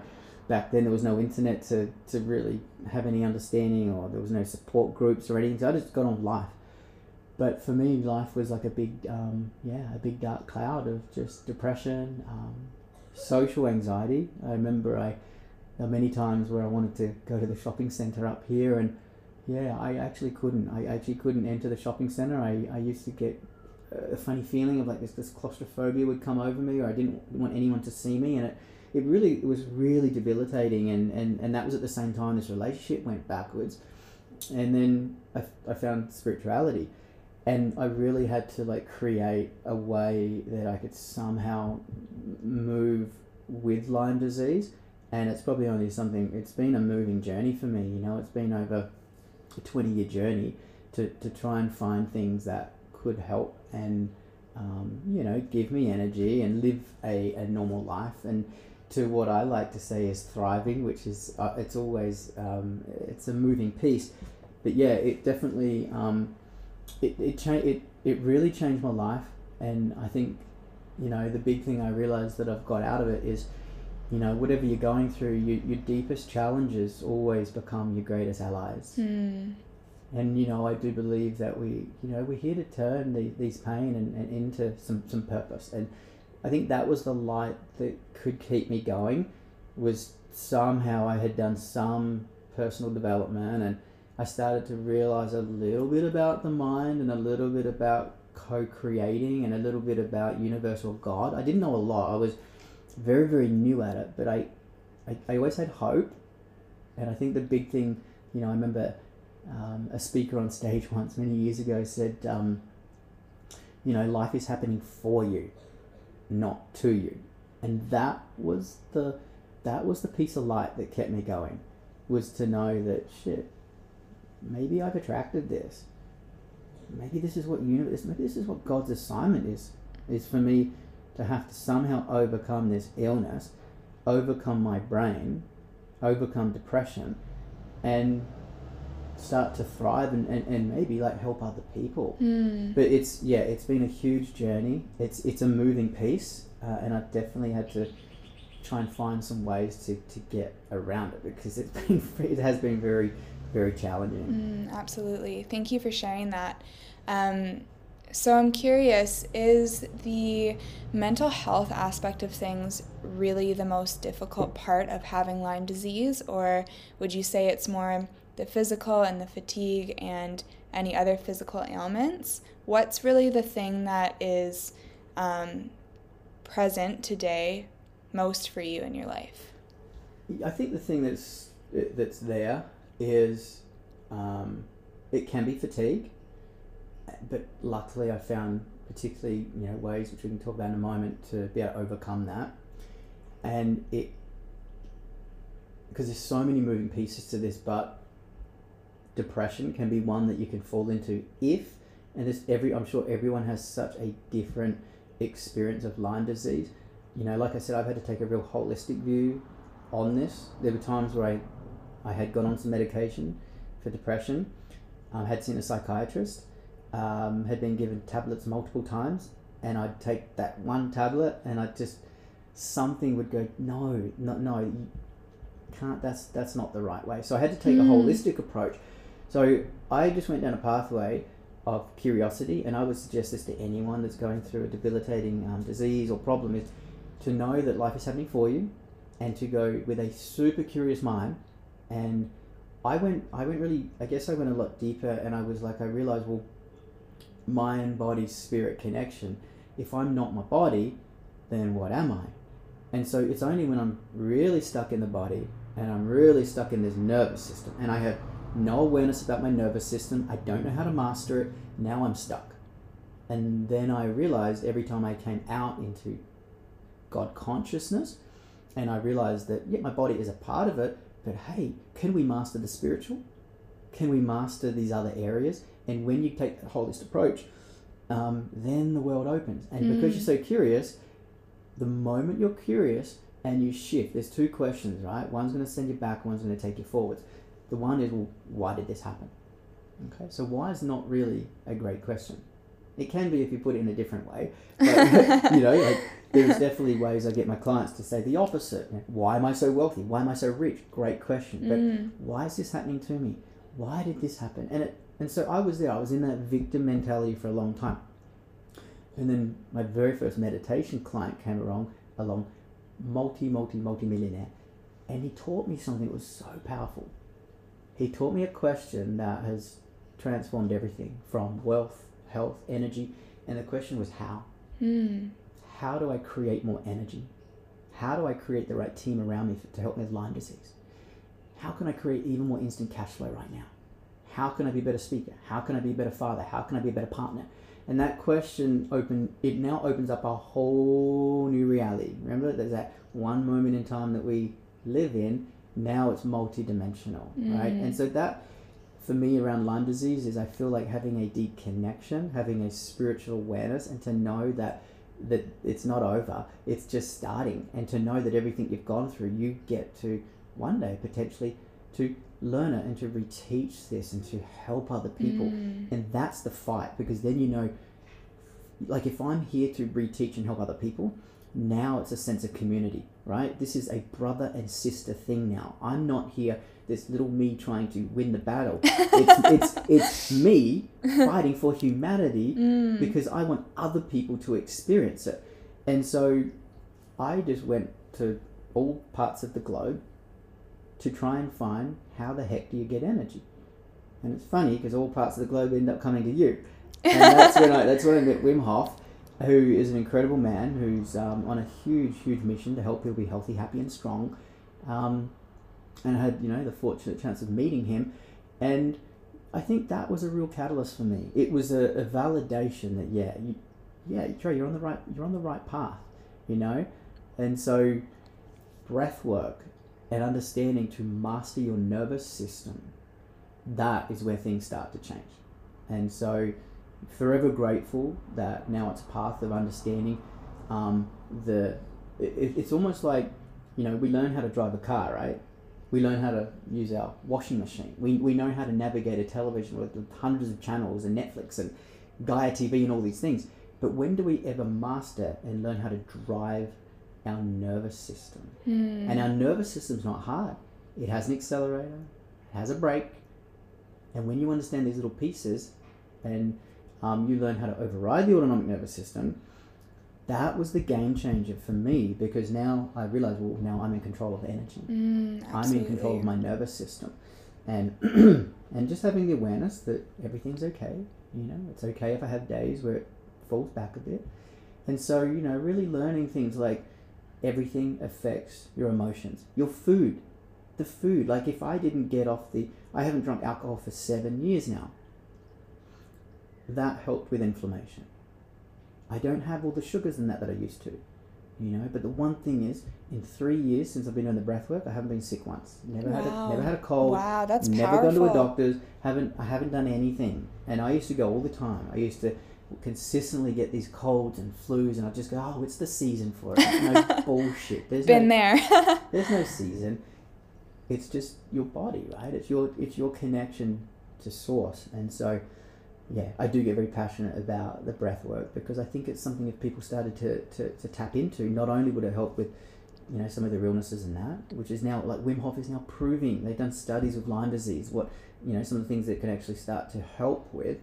back then there was no internet to, to really have any understanding or there was no support groups or anything. So i just got on life. But for me life was like a big um, yeah a big dark cloud of just depression um, social anxiety. I remember i there were many times where i wanted to go to the shopping center up here and yeah i actually couldn't. I actually couldn't enter the shopping center. I, I used to get a funny feeling of like this, this claustrophobia would come over me or i didn't want anyone to see me and it it really it was really debilitating and, and, and that was at the same time this relationship went backwards and then I, I found spirituality and I really had to like create a way that I could somehow move with Lyme disease and it's probably only something it's been a moving journey for me you know it's been over a 20 year journey to, to try and find things that could help and um, you know give me energy and live a, a normal life. And to what I like to say is thriving, which is uh, it's always um, it's a moving piece, but yeah, it definitely um, it it, cha- it it really changed my life, and I think you know the big thing I realized that I've got out of it is you know, whatever you're going through, you, your deepest challenges always become your greatest allies. Mm. And you know, I do believe that we, you know, we're here to turn the, these pain and, and into some, some purpose. And I think that was the light that could keep me going. Was somehow I had done some personal development, and I started to realize a little bit about the mind and a little bit about co-creating and a little bit about universal God. I didn't know a lot. I was very very new at it, but I, I, I always had hope, and I think the big thing, you know, I remember um, a speaker on stage once many years ago said, um, you know, life is happening for you, not to you, and that was the that was the piece of light that kept me going, was to know that shit, maybe I've attracted this. Maybe this is what universe. Maybe this is what God's assignment is. Is for me to have to somehow overcome this illness, overcome my brain, overcome depression, and start to thrive and, and, and maybe like help other people. Mm. But it's yeah, it's been a huge journey. It's it's a moving piece, uh, and I've definitely had to try and find some ways to, to get around it because it's been it has been very very challenging. Mm, absolutely. Thank you for sharing that. Um, so I'm curious, is the mental health aspect of things really the most difficult part of having Lyme disease, or would you say it's more the physical and the fatigue and any other physical ailments? What's really the thing that is um, present today most for you in your life? I think the thing that's that's there is um, it can be fatigue, but luckily I found particularly you know ways which we can talk about in a moment to be able to overcome that, and it because there's so many moving pieces to this, but depression can be one that you can fall into if and this every I'm sure everyone has such a different experience of Lyme disease. You know, like I said, I've had to take a real holistic view on this. There were times where I I had gone on some medication for depression, I had seen a psychiatrist, um, had been given tablets multiple times, and I'd take that one tablet and I just something would go no, no, no, you can't. That's that's not the right way. So I had to take Mm. a holistic approach. So I just went down a pathway of curiosity, and I would suggest this to anyone that's going through a debilitating um, disease or problem is to know that life is happening for you, and to go with a super curious mind and I went I went really I guess I went a lot deeper and I was like I realized well mind body spirit connection if I'm not my body then what am I and so it's only when I'm really stuck in the body and I'm really stuck in this nervous system and I have no awareness about my nervous system I don't know how to master it now I'm stuck and then I realized every time I came out into God consciousness and I realized that yeah my body is a part of it but hey, can we master the spiritual? Can we master these other areas? And when you take that holistic approach, um, then the world opens. And because Mm. you're so curious, the moment you're curious and you shift, there's two questions, right? One's going to send you back, one's going to take you forwards. The one is, well, why did this happen? Okay, so why is not really a great question. It can be if you put it in a different way. But, you know, like there's definitely ways I get my clients to say the opposite. Why am I so wealthy? Why am I so rich? Great question. But Mm. why is this happening to me? Why did this happen? And it and so I was there. I was in that victim mentality for a long time. And then my very first meditation client came along, along, multi, multi, multi millionaire, and he taught me something that was so powerful. He taught me a question that has transformed everything from wealth, health, energy, and the question was how. Mm. How do I create more energy? How do I create the right team around me for, to help me with Lyme disease? How can I create even more instant cash flow right now? How can I be a better speaker? How can I be a better father? How can I be a better partner? And that question open it now opens up a whole new reality. Remember, there's that one moment in time that we live in. Now it's multidimensional, right? Mm. And so that, for me, around Lyme disease is I feel like having a deep connection, having a spiritual awareness, and to know that that it's not over. It's just starting, and to know that everything you've gone through, you get to one day potentially to learn it and to reteach this and to help other people. Mm. And that's the fight because then you know, like if I'm here to reteach and help other people, now it's a sense of community, right? This is a brother and sister thing now. I'm not here, this little me trying to win the battle. It's, it's, it's me fighting for humanity Mm. because I want other people to experience it. And so I just went to all parts of the globe to try and find how the heck do you get energy. And it's funny because all parts of the globe end up coming to you. And that's when I that's when I met Wim Hof, who is an incredible man who's um, on a huge, huge mission to help people be healthy, happy, and strong. Um, and I had you know the fortunate chance of meeting him, and I think that was a real catalyst for me. It was a, a validation that yeah, you, yeah, Trey, you're on the right, you're on the right path, you know, and so breath work and understanding to master your nervous system, that is where things start to change, and so forever grateful that now it's a path of understanding um, the it, it's almost like you know we learn how to drive a car right? We learn how to use our washing machine. We, we know how to navigate a television with hundreds of channels and netflix and gaia tv and all these things. But when do we ever master and learn how to drive our nervous system Mm. and our nervous system's not hard it has an accelerator it has a brake and when you understand these little pieces and um, you learn how to override the autonomic nervous system, that was the game changer for me because now I realize, well, now I'm in control of energy. Mm, I'm in control of my nervous system, and and just having the awareness that everything's okay. You know, it's okay if I have days where it falls back a bit, and so you know, really learning things like everything affects your emotions, your food, the food. Like if I didn't get off the, I haven't drunk alcohol for seven years now. That helped with inflammation. I don't have all the sugars in that that I used to, you know. But the one thing is, in three years since I've been doing the breath work, I haven't been sick once. Never had a, never had a cold. Wow, that's never powerful. gone to a doctor's. Haven't I haven't done anything. And I used to go all the time. I used to consistently get these colds and flus, and I'd just go, "Oh, it's the season for it." No bullshit. There's Been no, there. there's no season. It's just your body, right? It's your it's your connection to source, and so yeah, I do get very passionate about the breath work because I think it's something if people started to, to, to tap into, not only would it help with you know some of the illnesses and that, which is now like Wim Hof is now proving they've done studies with Lyme disease, what you know some of the things that can actually start to help with,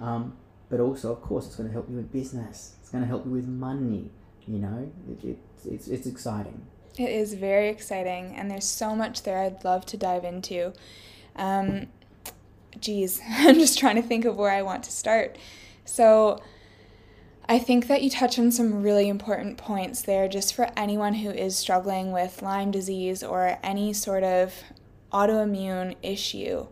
um, but also of course it's going to help you in business. It's going to help you with money. You know, it, it, it's it's exciting. It is very exciting, and there's so much there I'd love to dive into. Um, geez, I'm just trying to think of where I want to start. So, I think that you touch on some really important points there just for anyone who is struggling with Lyme disease or any sort of autoimmune issue.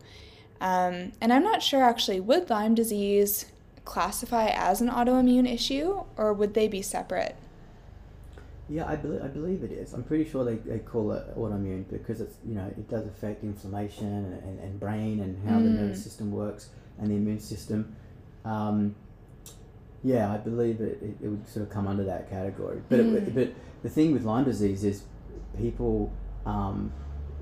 Um, and I'm not sure actually, would Lyme disease classify as an autoimmune issue or would they be separate? Yeah, I believe I believe it is. I'm pretty sure they, they call it autoimmune because it's you know it does affect inflammation and, and, and brain and how the Mm. nervous system works and the immune system. Um, yeah, I believe it, it, it would sort of come under that category. But Mm. it, but the thing with Lyme disease is people um,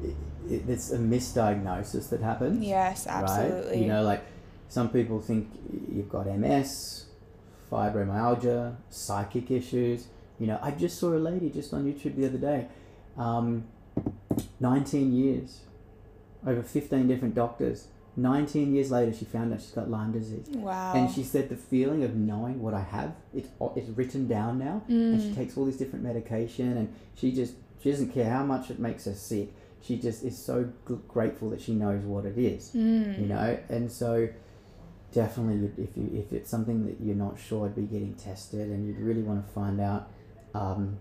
it, it, it's a misdiagnosis that happens. Yes, Right? absolutely. You know, like some people think you've got MS, fibromyalgia, psychic issues. You know, I just saw a lady just on YouTube the other day, um, 19 years, over 15 different doctors. 19 years later, she found out she's got Lyme disease. wow. And she said the feeling of knowing what I have, it's, it's written down now. And she Mm. takes all this different medication and she just, she doesn't care how much it makes her sick. She just is so grateful that she knows what it is Mm. you know and so definitely if you if it's something that you're not sure i'd be getting tested and you'd really want to find out um,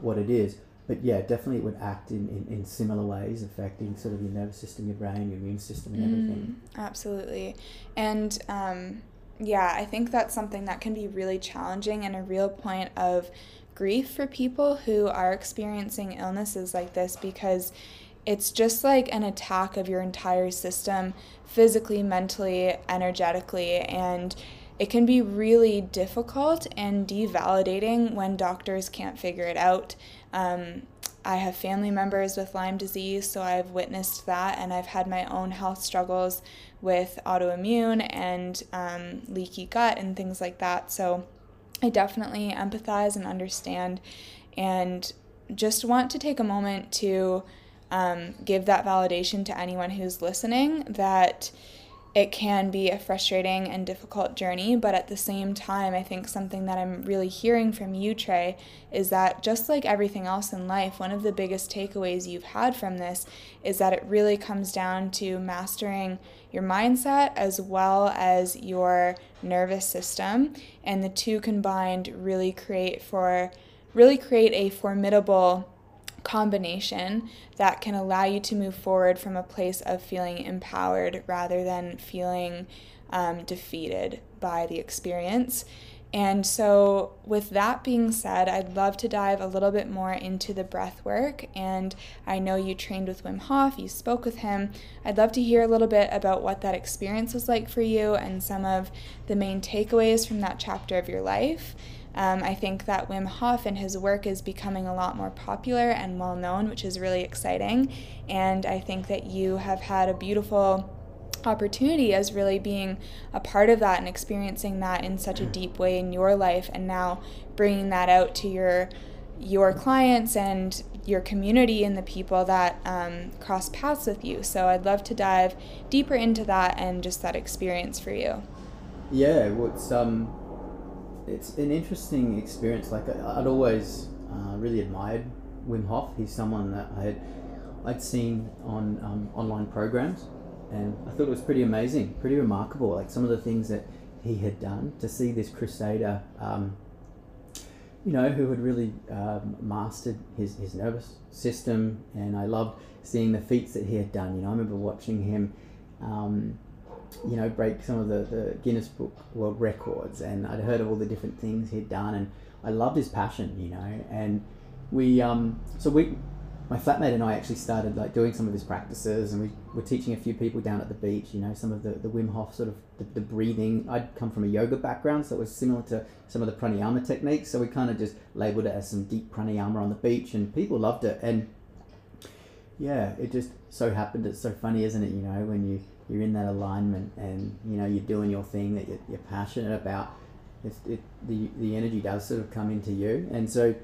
what it is but yeah definitely it would act in, in, in similar ways affecting sort of your nervous system your brain your immune system and everything Mm, absolutely. And um, yeah, I think that's something that can be really challenging and a real point of grief for people who are experiencing illnesses like this because it's just like an attack of your entire system physically, mentally, energetically, and it can be really difficult and devalidating when doctors can't figure it out. Um, I have family members with Lyme disease, so I've witnessed that, and I've had my own health struggles with autoimmune and um, leaky gut and things like that. So I definitely empathize and understand and just want to take a moment to um, give that validation to anyone who's listening that it can be a frustrating and difficult journey, but at the same time, I think something that I'm really hearing from you, Trey, is that just like everything else in life, one of the biggest takeaways you've had from this is that it really comes down to mastering your mindset as well as your nervous system, and the two combined really create for really create a formidable combination that can allow you to move forward from a place of feeling empowered rather than feeling um, defeated by the experience. And so, with that being said, I'd love to dive a little bit more into the breath work. And I know you trained with Wim Hof, you spoke with him. I'd love to hear a little bit about what that experience was like for you and some of the main takeaways from that chapter of your life. Um, I think that Wim Hof and his work is becoming a lot more popular and well known, which is really exciting. And I think that you have had a beautiful opportunity as really being a part of that and experiencing that in such a deep way in your life and now bringing that out to your your clients and your community and the people that um, cross paths with you. So i'd love to dive deeper into that and just that experience for you. Yeah what's um it's an interesting experience. Like I, would always uh, really admired Wim Hof. He's someone that I had I'd seen on um, online programs, and I thought it was pretty amazing, pretty remarkable. Like some of the things that he had done to see this crusader, um, you know, who had really um, mastered his, his nervous system, and I loved seeing the feats that he had done. You know, I remember watching him. You know, break some of the, the Guinness Book World Records, and I'd heard of all the different things he'd done, and I loved his passion, you know, and we, um, so we, my flatmate and I actually started like doing some of his practices, and we were teaching a few people down at the beach, you know, some of the, the Wim Hof sort of the, the breathing. I'd come from a yoga background, so it was similar to some of the pranayama techniques, so we kind of just labeled it as some deep pranayama on the beach, and people loved it, and yeah, it just so happened. It's so funny, isn't it? You know, when you you're in that alignment and you know you're doing your thing that you're, you're passionate about it, the, the energy does sort of come into you. And so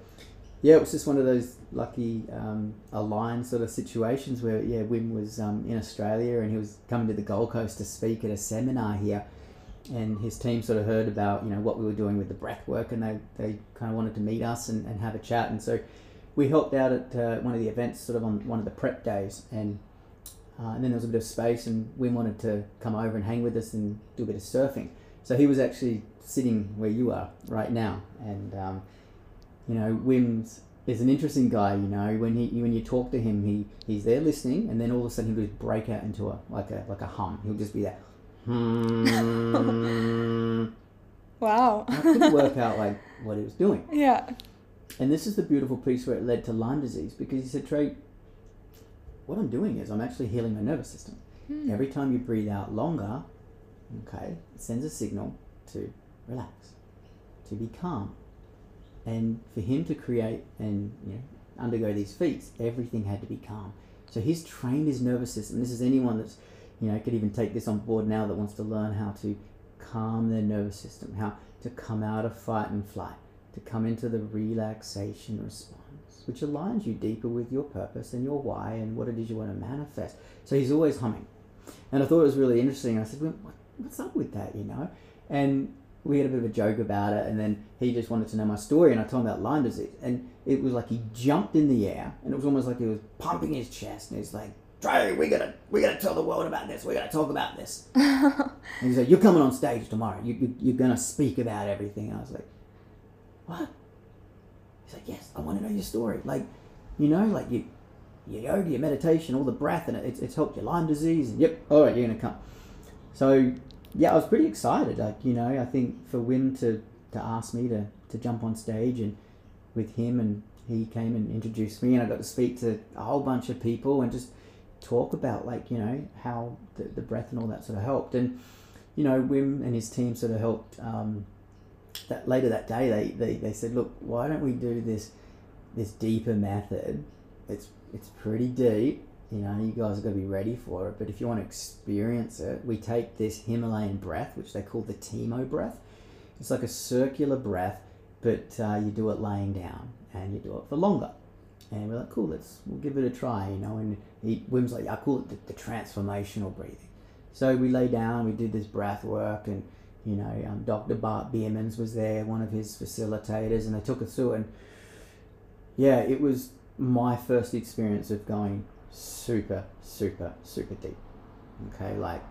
yeah it was just one of those lucky um, aligned sort of situations where yeah Wim was um, in Australia and he was coming to the Gold Coast to speak at a seminar here. And his team sort of heard about you know what we were doing with the breath work and they, they kind of wanted to meet us and, and have a chat. And so we helped out at uh, one of the events sort of on one of the prep days. And uh, and then there was a bit of space, and Wim wanted to come over and hang with us and do a bit of surfing. So he was actually sitting where you are right now, and um, you know, Wim's is an interesting guy. You know, when he when you talk to him, he he's there listening, and then all of a sudden he'll just break out into a like a like a hum. He'll just be there. Hmm. wow. I couldn't work out like what he was doing. Yeah. And this is the beautiful piece where it led to Lyme disease because he said, Trey, what I'm doing is I'm actually healing my nervous system. Hmm. Every time you breathe out longer, okay, it sends a signal to relax, to be calm. And for him to create and you know, undergo these feats, everything had to be calm. So he's trained his nervous system. This is anyone that's, you know, could even take this on board now that wants to learn how to calm their nervous system, how to come out of fight and flight, to come into the relaxation response which aligns you deeper with your purpose and your why and what it is you want to manifest. So he's always humming. And I thought it was really interesting. I said, well, what's up with that, you know? And we had a bit of a joke about it, and then he just wanted to know my story, and I told him about Lyme disease. And it was like he jumped in the air, and it was almost like he was pumping his chest, and he's like, Trey, we gotta, we gotta tell the world about this. We gotta talk about this. and he's like, "You're coming on stage tomorrow. You, you, you're gonna speak about everything." And I was like, "What?" He's like, yes, I want to know your story. Like, you know, like you, your yoga, your meditation, all the breath, and it's, it's helped your Lyme disease. And yep, all right, you're gonna come. So yeah, I was pretty excited. Like, you know, I think for Wim to to ask me to to jump on stage and with him, and he came and introduced me, and I got to speak to a whole bunch of people and just talk about like you know how the, the breath and all that sort of helped and you know Wim and his team sort of helped um, that later that day they, they, they said, look, why don't we do this this deeper method? It's it's pretty deep. You know, you guys are going to be ready for it. But if you want to experience it, we take this Himalayan breath, which they call the Tummo breath. it's like a circular breath, but uh, you do it laying down and you do it for longer. And we're like, cool, let's we'll give it a try, you know. And he, Wim's like, I call it the, the transformational breathing. So we lay down, we did this breath work, and you know, um, Dr. Bart Biermans was there, one of his facilitators, and they took us through. And yeah, it was my first experience of going super, super, super deep. Okay, like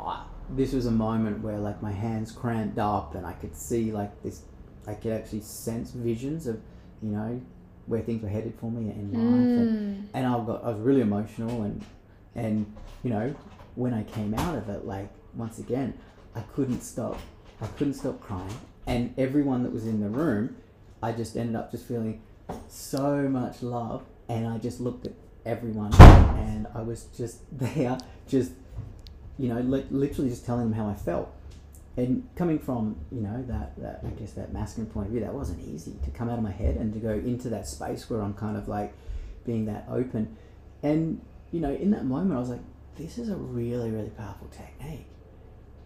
I, this was a moment where like my hands cramped up and I could see like this, I could actually sense visions of, you know, where things were headed for me in life, and, and I got I was really emotional and and you know when I came out of it, like once again, I couldn't stop, I couldn't stop crying, and everyone that was in the room, I just ended up just feeling so much love, and I just looked at everyone, and I was just there, just you know, li- literally just telling them how I felt. And coming from, you know, that, that, I guess that masculine point of view, that wasn't easy to come out of my head and to go into that space where I'm kind of like being that open. And, you know, in that moment, I was like, this is a really, really powerful technique.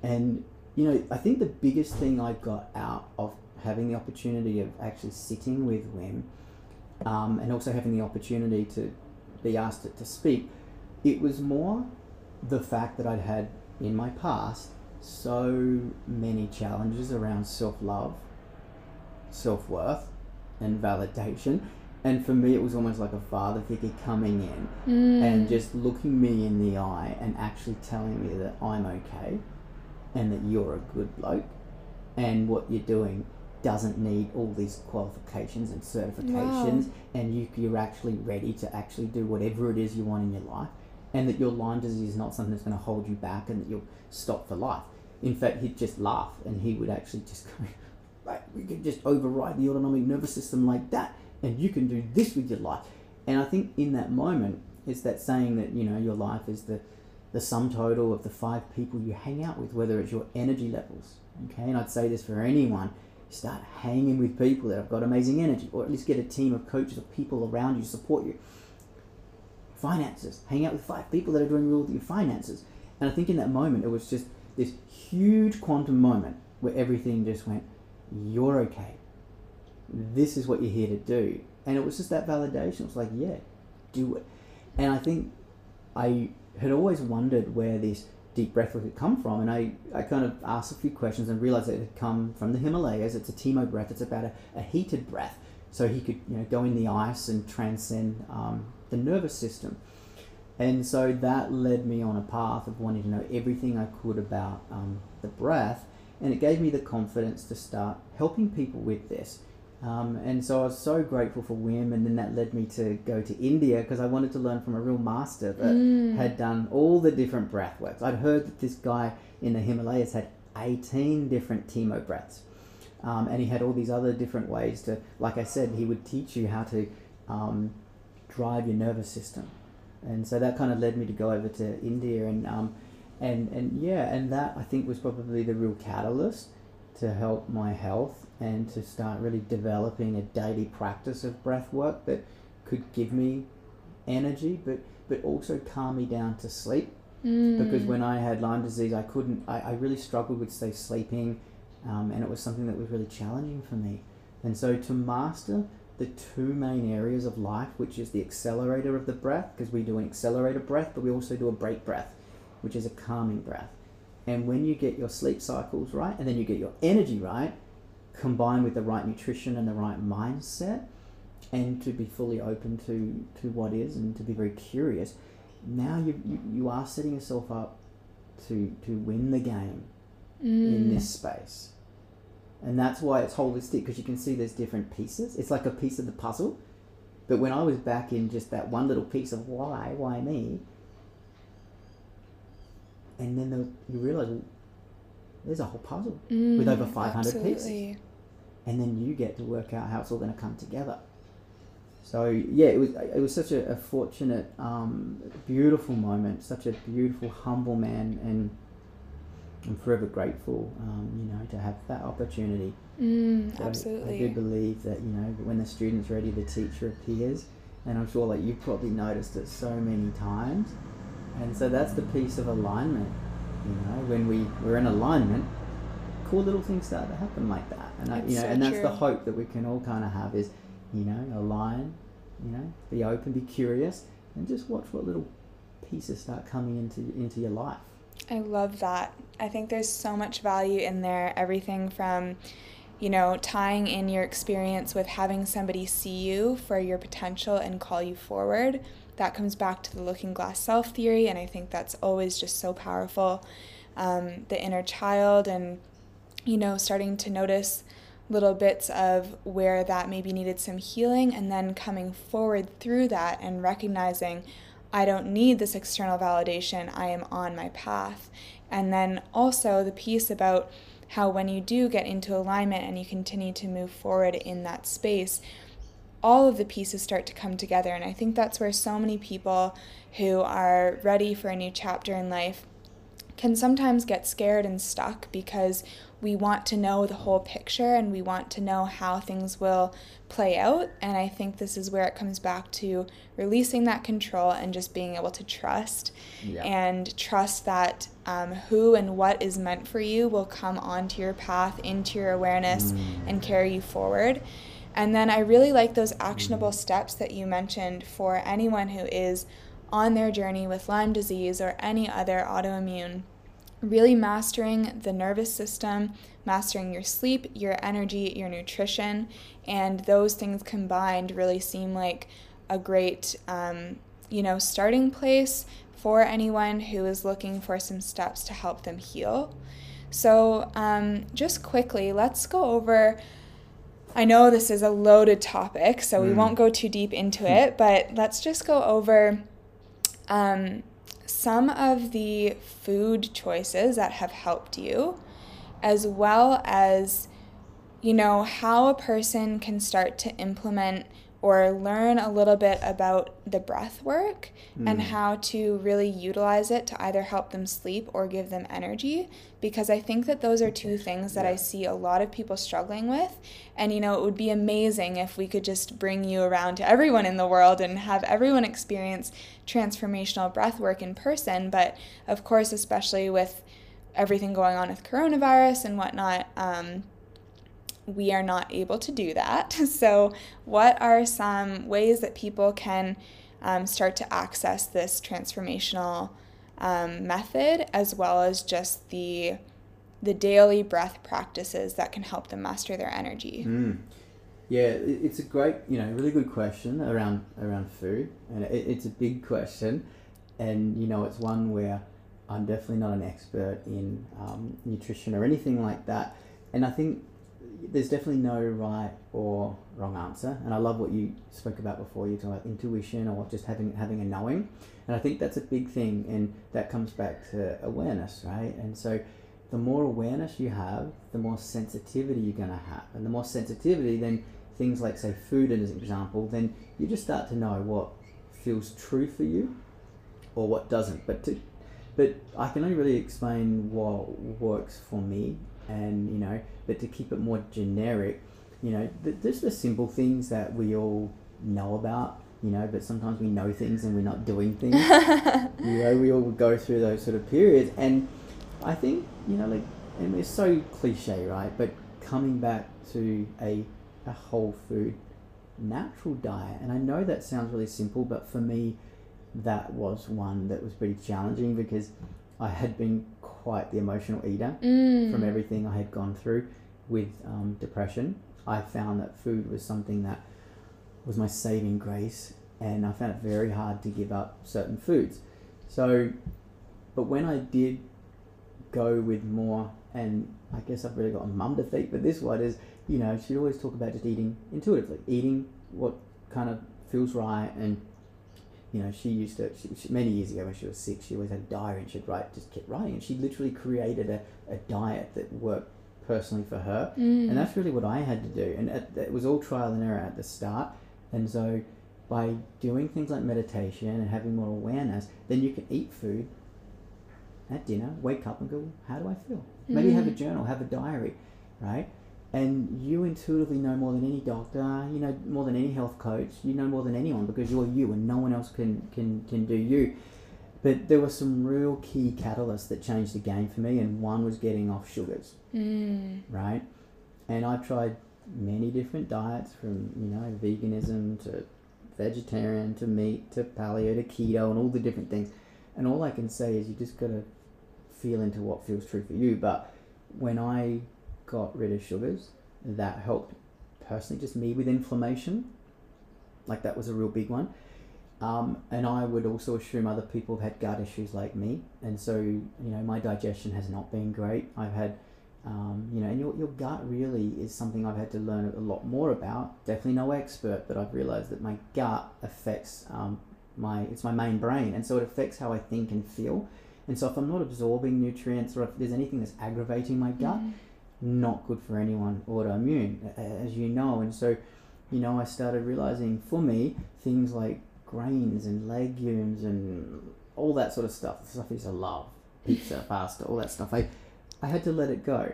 And, you know, I think the biggest thing I got out of having the opportunity of actually sitting with Wim um, and also having the opportunity to be asked to, to speak, it was more the fact that I'd had in my past so many challenges around self love, self worth, and validation. And for me, it was almost like a father figure coming in Mm. and just looking me in the eye and actually telling me that I'm okay and that you're a good bloke and what you're doing doesn't need all these qualifications and certifications and you, you're actually ready to actually do whatever it is you want in your life and that your Lyme disease is not something that's going to hold you back and that you'll stop for life. In fact, he'd just laugh and he would actually just go, like, we could just override the autonomic nervous system like that and you can do this with your life. And I think in that moment, it's that saying that, you know, your life is the, the sum total of the five people you hang out with, whether it's your energy levels. Okay, and I'd say this for anyone start hanging with people that have got amazing energy, or at least get a team of coaches or people around you to support you. Finances, hang out with five people that are doing real with your finances. And I think in that moment, it was just this huge quantum moment where everything just went, You're okay. This is what you're here to do. And it was just that validation. It was like, Yeah, do it. And I think I had always wondered where this deep breath work had come from. And I, I kind of asked a few questions and realized it had come from the Himalayas. It's a Tummo breath, it's about a, a heated breath. So he could you know, go in the ice and transcend um, the nervous system. And so that led me on a path of wanting to know everything I could about um, the breath. And it gave me the confidence to start helping people with this. Um, and so I was so grateful for Wim, and then that led me to go to India because I wanted to learn from a real master that Mm. had done all the different breath works. I'd heard that this guy in the Himalayas had 18 different Tummo breaths. Um, and he had all these other different ways to, like I said, he would teach you how to um, drive your nervous system. And so that kind of led me to go over to India and um, and and yeah, and that I think was probably the real catalyst to help my health and to start really developing a daily practice of breath work that could give me energy, but but also calm me down to sleep. Mm. Because when I had Lyme disease, I couldn't. I, I really struggled with say sleeping, um, and it was something that was really challenging for me. And so to master the two main areas of life, which is the accelerator of the breath, because we do an accelerator breath, but we also do a brake breath, which is a calming breath. And when you get your sleep cycles right, and then you get your energy right, combined with the right nutrition and the right mindset, and to be fully open to, to what is and to be very curious, now you, you, you are setting yourself up to, to win the game in Mm. this space. And that's why it's holistic because you can see there's different pieces. It's like a piece of the puzzle. But when I was back in just that one little piece of why, why me, and then the, you realize there's a whole puzzle, Mm, with over 500 pieces. and then you get to work out how it's all going to come together. So yeah, it was it was such a, a fortunate, um, beautiful moment. Such a beautiful, humble man, and I'm forever grateful, um, you know, to have that opportunity. Mm, So I do believe that you know when the student's ready, the teacher appears, and I'm sure like you've probably noticed it so many times, and so that's the piece of alignment. You know, when we we're in alignment, cool little things start to happen like that. And I, you know, so and that's the hope that we can all kind of have is, you know, align, you know, be open, be curious, and just watch what little pieces start coming into into your life. I love that. I think there's so much value in there. Everything from, you know, tying in your experience with having somebody see you for your potential and call you forward. That comes back to the looking glass self theory, and I think that's always just so powerful. Um, the inner child, and, you know, starting to notice little bits of where that maybe needed some healing, and then coming forward through that and recognizing, I don't need this external validation. I am on my path. And then also the piece about how when you do get into alignment and you continue to move forward in that space, all of the pieces start to come together. And I think that's where so many people who are ready for a new chapter in life can sometimes get scared and stuck because we want to know the whole picture and we want to know how things will play out. And I think this is where it comes back to releasing that control and just being able to trust Yeah. and trust that um, who and what is meant for you will come onto your path, into your awareness, and carry you forward. And then I really like those actionable steps that you mentioned for anyone who is on their journey with Lyme disease or any other autoimmune. Really mastering the nervous system, mastering your sleep, your energy, your nutrition, and those things combined really seem like a great, um, you know, starting place for anyone who is looking for some steps to help them heal. So, um, just quickly, let's go over. I know this is a loaded topic, so we Mm. won't go too deep into it, but let's just go over um, some of the food choices that have helped you, as well as, you know, how a person can start to implement or learn a little bit about the breath work and Mm. how to really utilize it to either help them sleep or give them energy because I think that those are two things that I see a lot of people struggling with. And you know it would be amazing if we could just bring you around to everyone in the world and have everyone experience transformational breath work in person. But of course especially with everything going on with coronavirus and whatnot um, we are not able to do that. So, what are some ways that people can um, start to access this transformational um, method, as well as just the the daily breath practices that can help them master their energy? Mm. Yeah, it's a great, you know, really good question around around food, and it, it's a big question, and you know, it's one where I'm definitely not an expert in um, nutrition or anything like that, and I think there's definitely no right or wrong answer, and I love what you spoke about before. You talk about intuition or just having having a knowing, and I think that's a big thing, and that comes back to awareness, right? And so the more awareness you have, the more sensitivity you're going to have. And the more sensitivity, then things like, say, food as an example, then you just start to know what feels true for you or what doesn't. But to, but I can only really explain what works for me, and you know, but to keep it more generic, you know, th- there's the simple things that we all know about, you know, but sometimes we know things and we're not doing things you know, we all go through those sort of periods, and I think you know, like, and it's so cliche, right? But coming back to a a whole food, natural diet, and I know that sounds really simple, but for me, that was one that was pretty challenging because I had been quite the emotional eater Mm. from everything I had gone through with um, depression. I found that food was something that was my saving grace, and I found it very hard to give up certain foods. So, but when I did go with more, and I guess I've really got a mum to thank, but this one is, you know, she'd always talk about just eating intuitively, eating what kind of feels right, and you know, she used to, she, she, many years ago when she was sick, she always had a diary and she'd write, just kept writing. And she literally created a, a diet that worked personally for her. Mm. And that's really what I had to do. And it, it was all trial and error at the start. And so by doing things like meditation and having more awareness, then you can eat food at dinner, wake up and go, how do I feel? Maybe have a Mm. journal, have a diary, right? And you intuitively know more than any doctor, you know more than any health coach, you know more than anyone because you're you and no one else can, can, can do you. But there were some real key catalysts that changed the game for me, and one was getting off sugars, Mm. right? And I tried many different diets from, you know, veganism to vegetarian to meat to paleo to keto and all the different things. And all I can say is you just got to feel into what feels true for you. But when I got rid of sugars, that helped personally just me with inflammation. Like that was a real big one. Um, and I would also assume other people have had gut issues like me. And so, you know, my digestion has not been great. I've had, um, you know, and your, your gut really is something I've had to learn a lot more about. Definitely no expert, but I've realized that my gut affects um, my, it's my main brain. And so it affects how I think and feel. And so if I'm not absorbing nutrients or if there's anything that's aggravating my gut, Mm. Not good for anyone autoimmune, as you know. And so, you know, I started realizing for me things like grains and legumes and all that sort of stuff, the stuff I used to love, pizza, pasta, all that stuff. I, I had to let it go.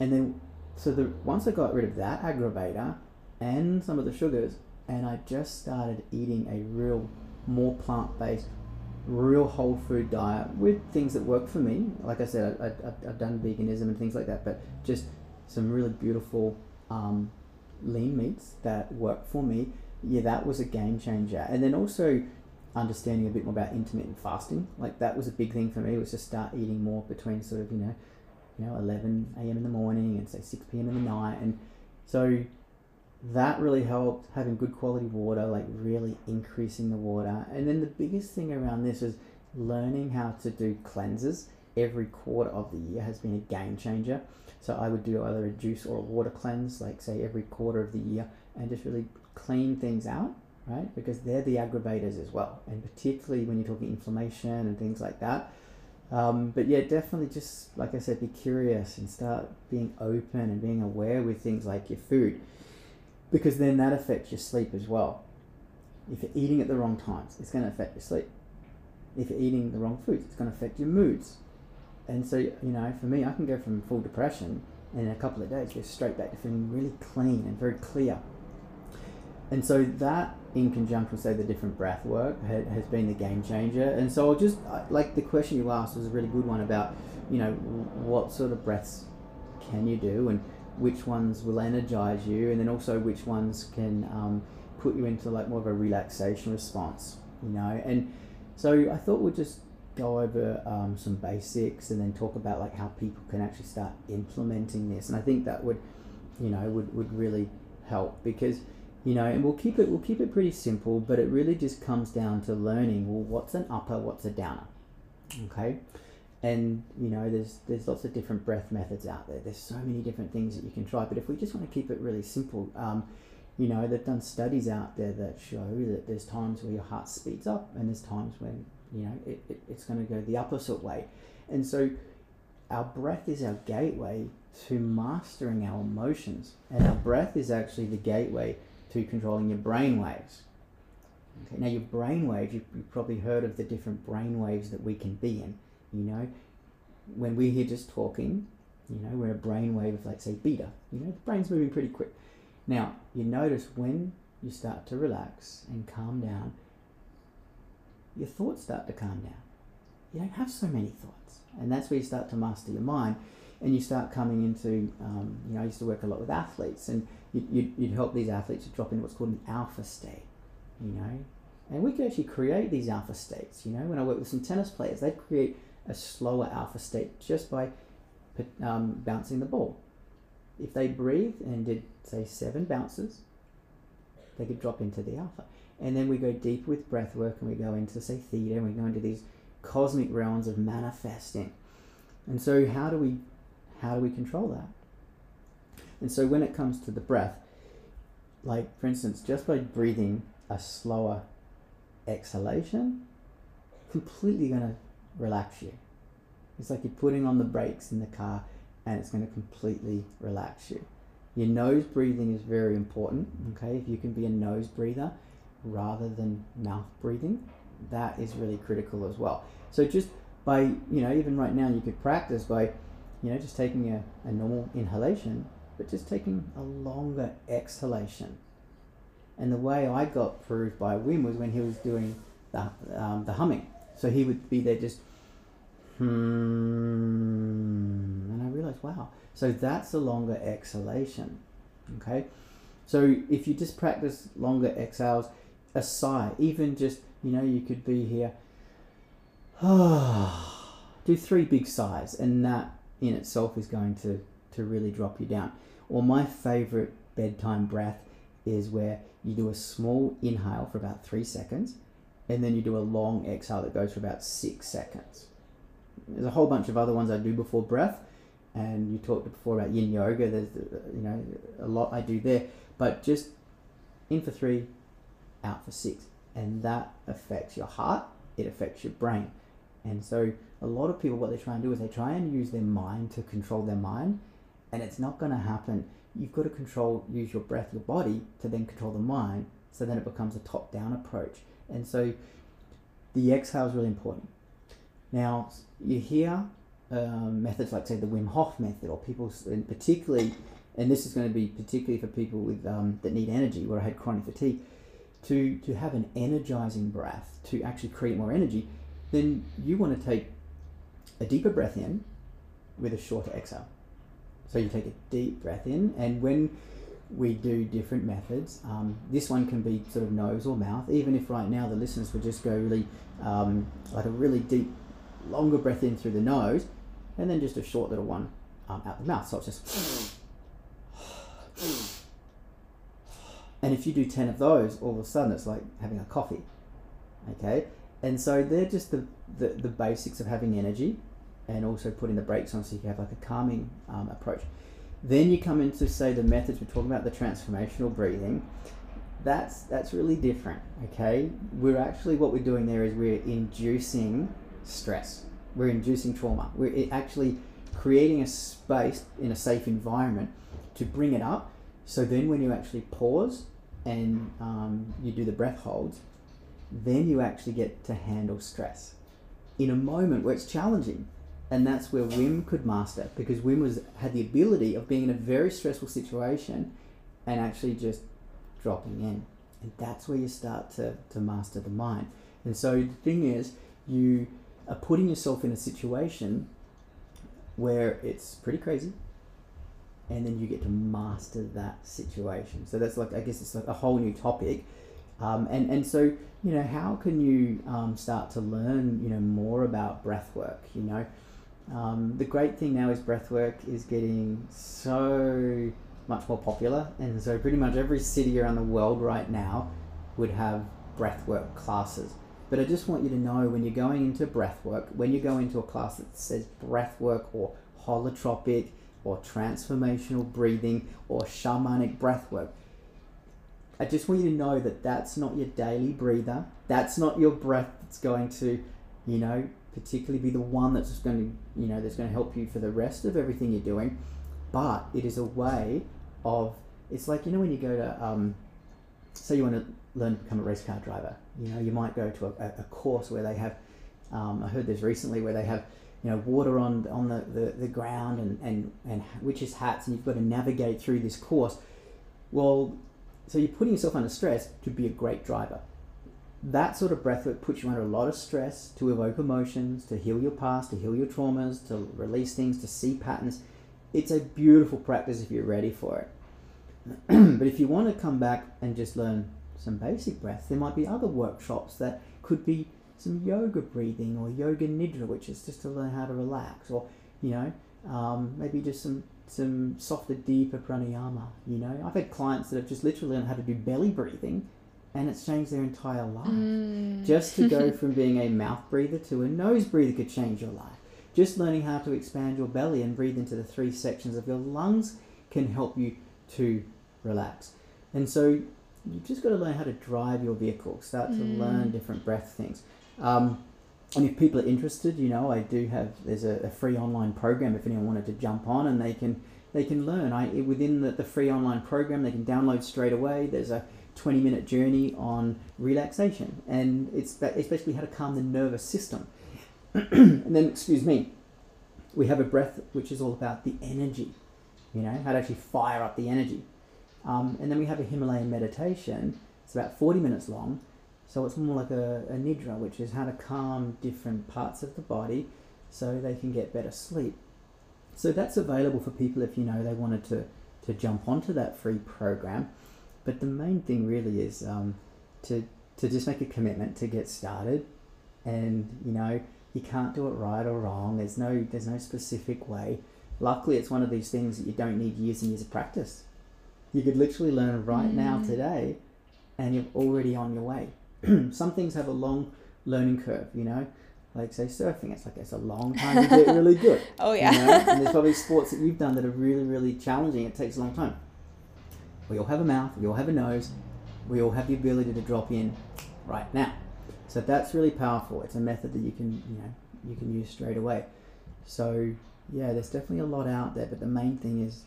And then, so the once I got rid of that aggravator and some of the sugars, and I just started eating a real, more plant based, real whole food diet with things that work for me. Like I said, I, I've done veganism and things like that, but just some really beautiful um, lean meats that work for me. Yeah, that was a game changer. And then also understanding a bit more about intermittent fasting. Like that was a big thing for me. Was to start eating more between sort of you know, you know, 11 a.m. in the morning and say 6 p.m. in the night, and so that really helped having good quality water, like really increasing the water. And then the biggest thing around this is learning how to do cleanses every quarter of the year has been a game changer. So I would do either a juice or a water cleanse, like say every quarter of the year, and just really clean things out, right? Because they're the aggravators as well, and particularly when you're talking inflammation and things like that. Um, but yeah, definitely just like I said, be curious and start being open and being aware with things like your food, because then that affects your sleep as well. If you're eating at the wrong times, it's going to affect your sleep. If you're eating the wrong foods, it's going to affect your moods. And so, you know, for me, I can go from full depression and in a couple of days go straight back to feeling really clean and very clear. And so that, in conjunction with say the different breath work, has been the game changer. And so I'll just like the question you asked was a really good one about, you know, what sort of breaths can you do and which ones will energize you, and then also which ones can um, put you into like more of a relaxation response, you know. And so I thought we'd just go over um, some basics and then talk about like how people can actually start implementing this. And I think that would, you know, would, would really help because you know and we'll keep it we'll keep it pretty simple but it really just comes down to learning well what's an upper what's a downer okay and you know there's there's lots of different breath methods out there. There's so many different things that you can try. But if we just want to keep it really simple um, you know they've done studies out there that show that there's times where your heart speeds up and there's times when you know it, it, it's going to go the opposite way. And so our breath is our gateway to mastering our emotions. And our breath is actually the gateway to controlling your brain waves. Okay now your brain waves you've, you've probably heard of the different brain waves that we can be in you know when we're here just talking you know we're in a brain wave of like say beta you know the brain's moving pretty quick. Now you notice when you start to relax and calm down your thoughts start to calm down. You don't have so many thoughts and that's where you start to master your mind and you start coming into um, you know i used to work a lot with athletes and you'd, you'd, you'd help these athletes to drop into what's called an alpha state you know? And we could actually create these alpha states you know? When i work with some tennis players they'd create a slower alpha state just by um, bouncing the ball. If they breathe and did say seven bounces they could drop into the alpha. And then we go deep with breath work and we go into say theta and we go into these cosmic realms of manifesting. And so how do we how do we control that? And so when it comes to the breath like for instance just by breathing a slower exhalation completely going to relax you. It's like you're putting on the brakes in the car and it's going to completely relax you. Your nose breathing is very important okay? If you can be a nose breather rather than mouth breathing that is really critical as well. So just by you know even right now you could practice by you know just taking a, a normal inhalation but just taking a longer exhalation. And the way I got proved by Wim was when he was doing the, um, the humming So he would be there just, hmm, and I realized, wow. So that's a longer exhalation. Okay, so if you just practice longer exhales, a sigh, even just you know, you could be here. do three big sighs, and that in itself is going to to really drop you down. Or my favorite bedtime breath is where you do a small inhale for about three seconds, and then you do a long exhale that goes for about six seconds. There's a whole bunch of other ones I do before breath, and you talked before about yin yoga. There's uh, you know a lot I do there, but just in for three, out for six, and that affects your heart. It affects your brain, and so a lot of people what they try and do is they try and use their mind to control their mind, and it's not going to happen. You've got to control, use your breath, your body to then control the mind. So then it becomes a top-down approach, and so the exhale is really important. Now you hear um, methods like say the Wim Hof method, or people, and particularly, and this is going to be particularly for people with um, that need energy, where I had chronic fatigue, to to have an energizing breath to actually create more energy, then you want to take a deeper breath in with a shorter exhale. So you take a deep breath in, and when we do different methods, um, this one can be sort of nose or mouth. Even if right now the listeners would just go really um, like a really deep, longer breath in through the nose, and then just a short little one um, out the mouth. So it's just. And if you do 10 of those, all of a sudden it's like having a coffee. Okay? And so they're just the, the, the basics of having energy and also putting the brakes on so you can have like a calming um, approach. Then you come into say the methods we're talking about the transformational breathing. That's that's really different. Okay, we're actually what we're doing there is we're inducing stress. We're inducing trauma. We're actually creating a space in a safe environment to bring it up. So then when you actually pause and um, you do the breath holds, then you actually get to handle stress in a moment where it's challenging and that's where Wim could master because Wim was had the ability of being in a very stressful situation and actually just dropping in. And that's where you start to, to master the mind. And so the thing is, you are putting yourself in a situation where it's pretty crazy, and then you get to master that situation. So that's like I guess it's like a whole new topic. Um, and and so you know how can you um, start to learn you know more about breath work? You know, um, the great thing now is breathwork is getting so much more popular, and so pretty much every city around the world right now would have breathwork classes. But I just want you to know when you're going into breathwork, when you go into a class that says breathwork or holotropic or transformational breathing or shamanic breathwork, I just want you to know that that's not your daily breather. That's not your breath that's going to, you know, particularly be the one that's going to you know that's going to help you for the rest of everything you're doing. But it is a way of it's like you know when you go to um, say you want to learn to become a race car driver you know you might go to a, a course where they have um, I heard this recently where they have you know water on on the, the, the ground and, and and witches hats and you've got to navigate through this course. Well so you're putting yourself under stress to be a great driver that sort of breathwork puts you under a lot of stress to evoke emotions, to heal your past, to heal your traumas, to release things, to see patterns. It's a beautiful practice if you're ready for it. but if you want to come back and just learn some basic breath, there might be other workshops that could be some yoga breathing or yoga nidra, which is just to learn how to relax, or you know, um, maybe just some some softer, deeper pranayama. You know, I've had clients that have just literally learned how to do belly breathing and it's changed their entire life. Mm. Just to go from being a mouth breather to a nose breather could change your life. Just learning how to expand your belly and breathe into the three sections of your lungs can help you to relax. And so you've just got to learn how to drive your vehicle, start to mm. learn different breath things. Um, and if people are interested, you know, I do have there's a, a, free online program if anyone wanted to jump on and they can they can learn. I within the, the free online program they can download straight away. There's a 20 minute journey on relaxation. And it's, it's basically how to calm the nervous system. and then, excuse me, we have a breath which is all about the energy, you know, how to actually fire up the energy. Um, and then we have a Himalayan meditation. It's about 40 minutes long. So it's more like a, a nidra, which is how to calm different parts of the body so they can get better sleep. So that's available for people if you know they wanted to, to jump onto that free program. But the main thing really is um, to, to just make a commitment to get started. And, you know, you can't do it right or wrong. There's no, there's no specific way. Luckily, it's one of these things that you don't need years and years of practice. You could literally learn right mm. now today and you're already on your way. Some things have a long learning curve, you know like say surfing, it's like it's a long time to get really good. oh yeah. You know? and there's probably sports that you've done that are really, really challenging. It takes a long time. We all have a mouth. We all have a nose. We all have the ability to drop in right now. So that's really powerful. It's a method that you can, you know, you can use straight away. So yeah, there's definitely a lot out there, but the main thing is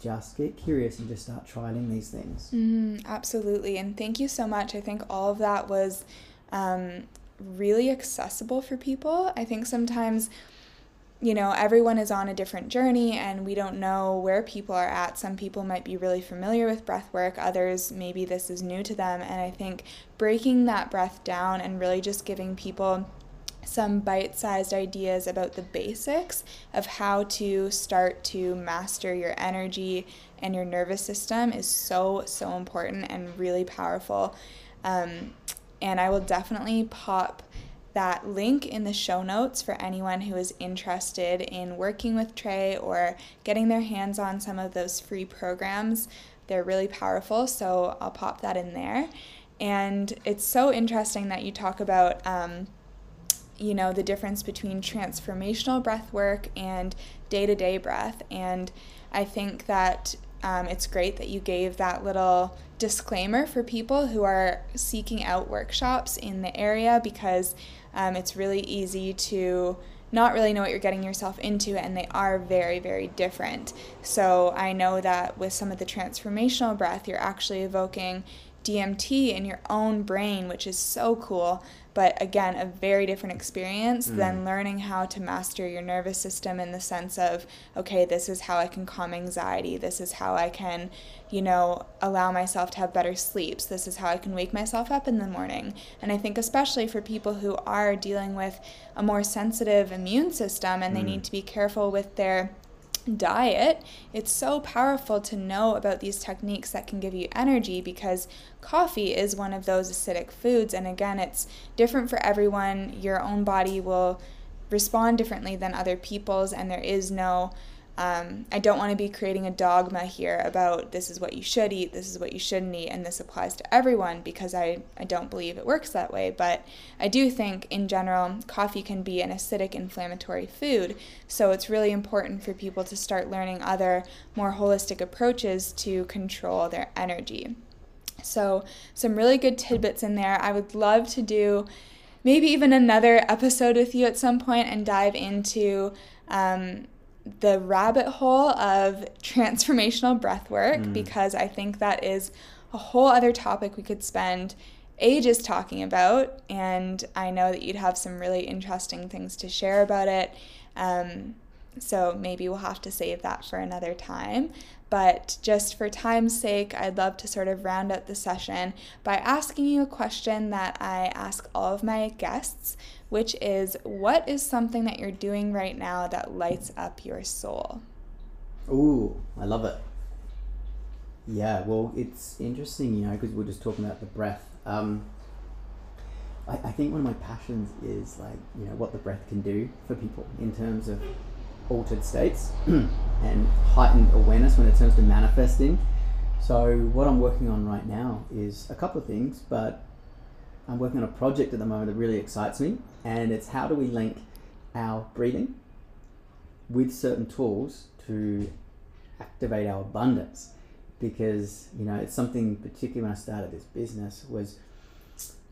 just get curious and just start trialing these things. Mm, absolutely, and thank you so much. I think all of that was um, really accessible for people. I think sometimes, you know, everyone is on a different journey and we don't know where people are at. Some people might be really familiar with breath work, others, maybe this is new to them. And I think breaking that breath down and really just giving people some bite sized ideas about the basics of how to start to master your energy and your nervous system is so, so important and really powerful. Um, and I will definitely pop that link in the show notes for anyone who is interested in working with Trey or getting their hands on some of those free programs. They're really powerful, so I'll pop that in there. And it's so interesting that you talk about, um, you know, the difference between transformational breath work and day to day breath. And I think that um, it's great that you gave that little disclaimer for people who are seeking out workshops in the area because um, it's really easy to not really know what you're getting yourself into, and they are very, very different. So, I know that with some of the transformational breath, you're actually evoking DMT in your own brain, which is so cool but again, a very different experience mm. than learning how to master your nervous system in the sense of, okay, this is how I can calm anxiety. This is how I can, you know, allow myself to have better sleeps. This is how I can wake myself up in the morning. And I think, especially for people who are dealing with a more sensitive immune system and they mm. need to be careful with their diet, it's so powerful to know about these techniques that can give you energy because coffee is one of those acidic foods. And again, it's different for everyone. Your own body will respond differently than other people's, and there is no um, I don't want to be creating a dogma here about this is what you should eat, this is what you shouldn't eat, and this applies to everyone because I, I don't believe it works that way. But I do think, in general, coffee can be an acidic inflammatory food. So it's really important for people to start learning other more holistic approaches to control their energy. So, some really good tidbits in there. I would love to do maybe even another episode with you at some point and dive into. Um, the rabbit hole of transformational breath work mm. because I think that is a whole other topic we could spend ages talking about. And I know that you'd have some really interesting things to share about it. Um, so maybe we'll have to save that for another time. But just for time's sake, I'd love to sort of round out the session by asking you a question that I ask all of my guests, which is what is something that you're doing right now that lights up your soul? Ooh, I love it. Yeah, well, it's interesting, you know, because we're just talking about the breath. Um, I, I think one of my passions is like, you know, what the breath can do for people in terms of altered states and heightened awareness when it comes to manifesting. So, what I'm working on right now is a couple of things, but I'm working on a project at the moment that really excites me, and it's how do we link our breathing with certain tools to activate our abundance because you know it's something particularly when I started this business was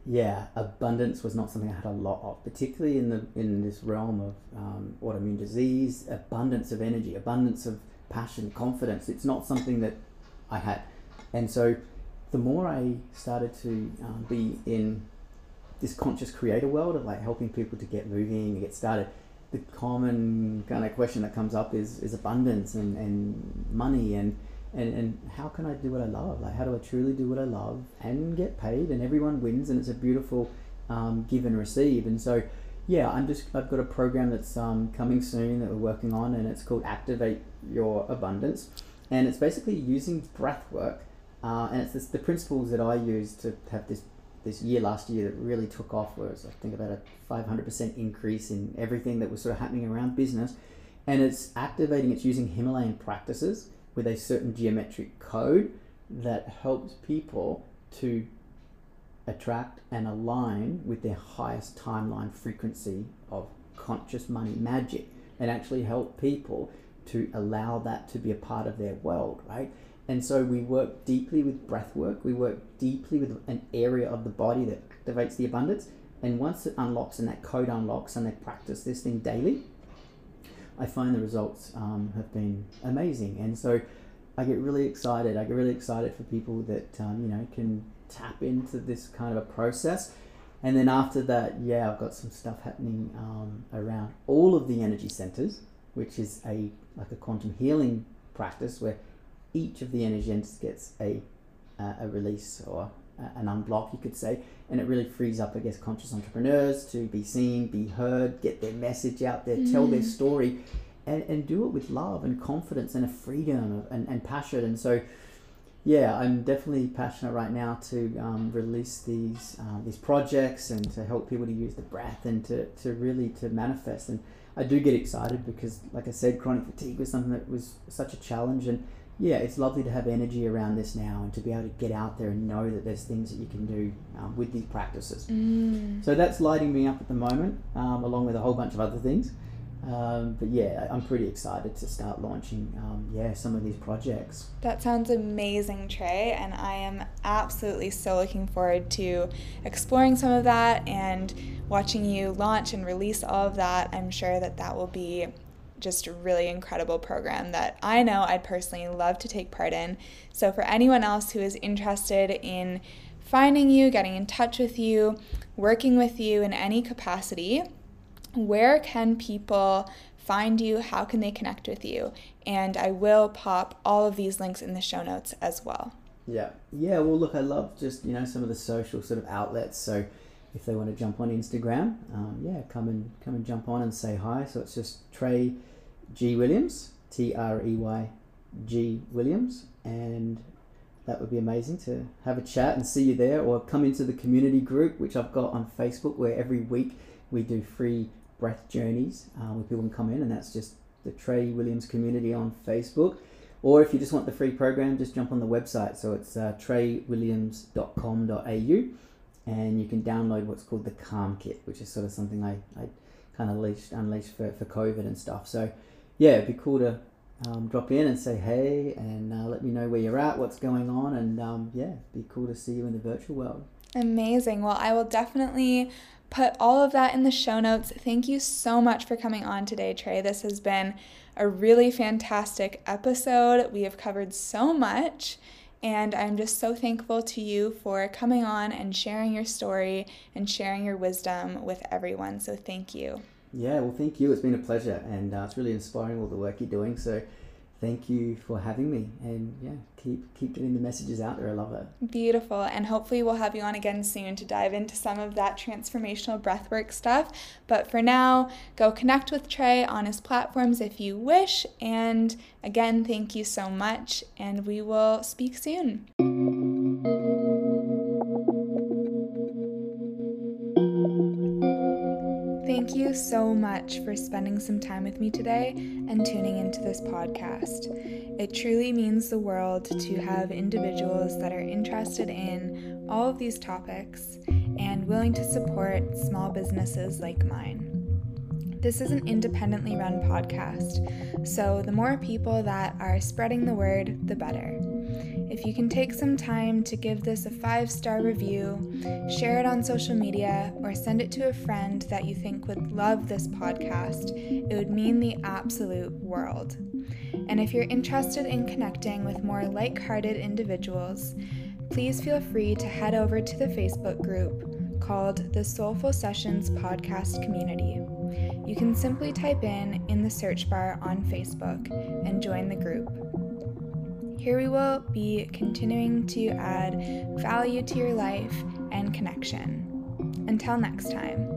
yeah, abundance was not something I had a lot of, particularly in the in this realm of um, autoimmune disease. Abundance of energy, abundance of passion, confidence. It's not something that I had, and so the more I started to um, be in this conscious creator world of like helping people to get moving and get started, the common kind of question that comes up is is abundance and, and money and and, and how can I do what I love? Like, how do I truly do what I love and get paid? And everyone wins, and it's a beautiful um, give and receive. And so, yeah, I'm just I've got a program that's um, coming soon that we're working on, and it's called Activate Your Abundance, and it's basically using breath work, uh, and it's this, the principles that I use to have this this year last year that really took off was I think about a 500% increase in everything that was sort of happening around business, and it's activating. It's using Himalayan practices with a certain geometric code that helps people to attract and align with their highest timeline frequency of conscious money magic and actually help people to allow that to be a part of their world, right? And so we work deeply with breath work, we work deeply with an area of the body that activates the abundance. And once it unlocks and that code unlocks and they practice this thing daily, I find the results um, have been amazing. And so I get really excited. I get really excited for people that, um, you know, can tap into this kind of a process. And then after that, yeah, I've got some stuff happening um, around all of the energy centers, which is a like a quantum healing practice where each of the energy centers gets a uh, a release or an unblock, you could say, and it really frees up, I guess, conscious entrepreneurs to be seen, be heard, get their message out there, mm. tell their mm. story, and, and do it with love and confidence and a freedom and, and passion. And so, yeah, I'm definitely passionate right now to um, release these uh, these projects and to help people to use the breath and to, to really to manifest. And I do get excited because, like I said, chronic fatigue was something that was such a challenge. And yeah, it's lovely to have energy around this now and to be able to get out there and know that there's things that you can do um, with these practices. Mm. So that's lighting me up at the moment, um, along with a whole bunch of other things. Um, but yeah, I'm pretty excited to start launching, um, yeah, some of these projects. That sounds amazing, Trey, and I am absolutely so looking forward to exploring some of that and watching you launch and release all of that. I'm sure that that will be just a really incredible program that I know I'd personally love to take part in. So, for anyone else who is interested in finding you, getting in touch with you, working with you in any capacity, where can people find you? How can they connect with you? And I will pop all of these links in the show notes as well. Yeah. Yeah. Well, look, I love just, you know, some of the social sort of outlets. So if they want to jump on Instagram, um, yeah, come and come and jump on and say hi. So it's just Trey G Williams, T R E Y G Williams. And that would be amazing to have a chat and see you there or come into the community group, which I've got on Facebook, where every week we do free breath journeys uh, where people can come in, and that's just the Trey Williams community on Facebook. Or if you just want the free program, just jump on the website. So it's uh, treywilliams.com.au and you can download what's called the Calm Kit, which is sort of something I, I kind of unleashed, unleashed for, for COVID and stuff. So yeah, it'd be cool to um, drop in and say hey and uh, let me know where you're at, what's going on, and um, yeah, be cool to see you in the virtual world. Amazing. Well, I will definitely put all of that in the show notes. Thank you so much for coming on today, Trey. This has been a really fantastic episode. We have covered so much, and I'm just so thankful to you for coming on and sharing your story and sharing your wisdom with everyone. So, thank you. Yeah, well, thank you. It's been a pleasure, and uh, it's really inspiring all the work you're doing. So, thank you for having me. And yeah keep keep getting the messages out there. I love it. Beautiful. And hopefully we'll have you on again soon to dive into some of that transformational breathwork stuff. But for now go connect with trey on his platforms if you wish. And again thank you so much. And we will speak soon Thank you so much for spending some time with me today and tuning into this podcast. It truly means the world to have individuals that are interested in all of these topics and willing to support small businesses like mine. This is an independently run podcast, so the more people that are spreading the word, the better. If you can take some time to give this a five star review, share it on social media, or send it to a friend that you think would love this podcast, it would mean the absolute world. And if you're interested in connecting with more like hearted individuals, please feel free to head over to the Facebook group called the Soulful Sessions Podcast Community. You can simply type in in the search bar on Facebook and join the group. Here we will be continuing to add value to your life and connection. Until next time.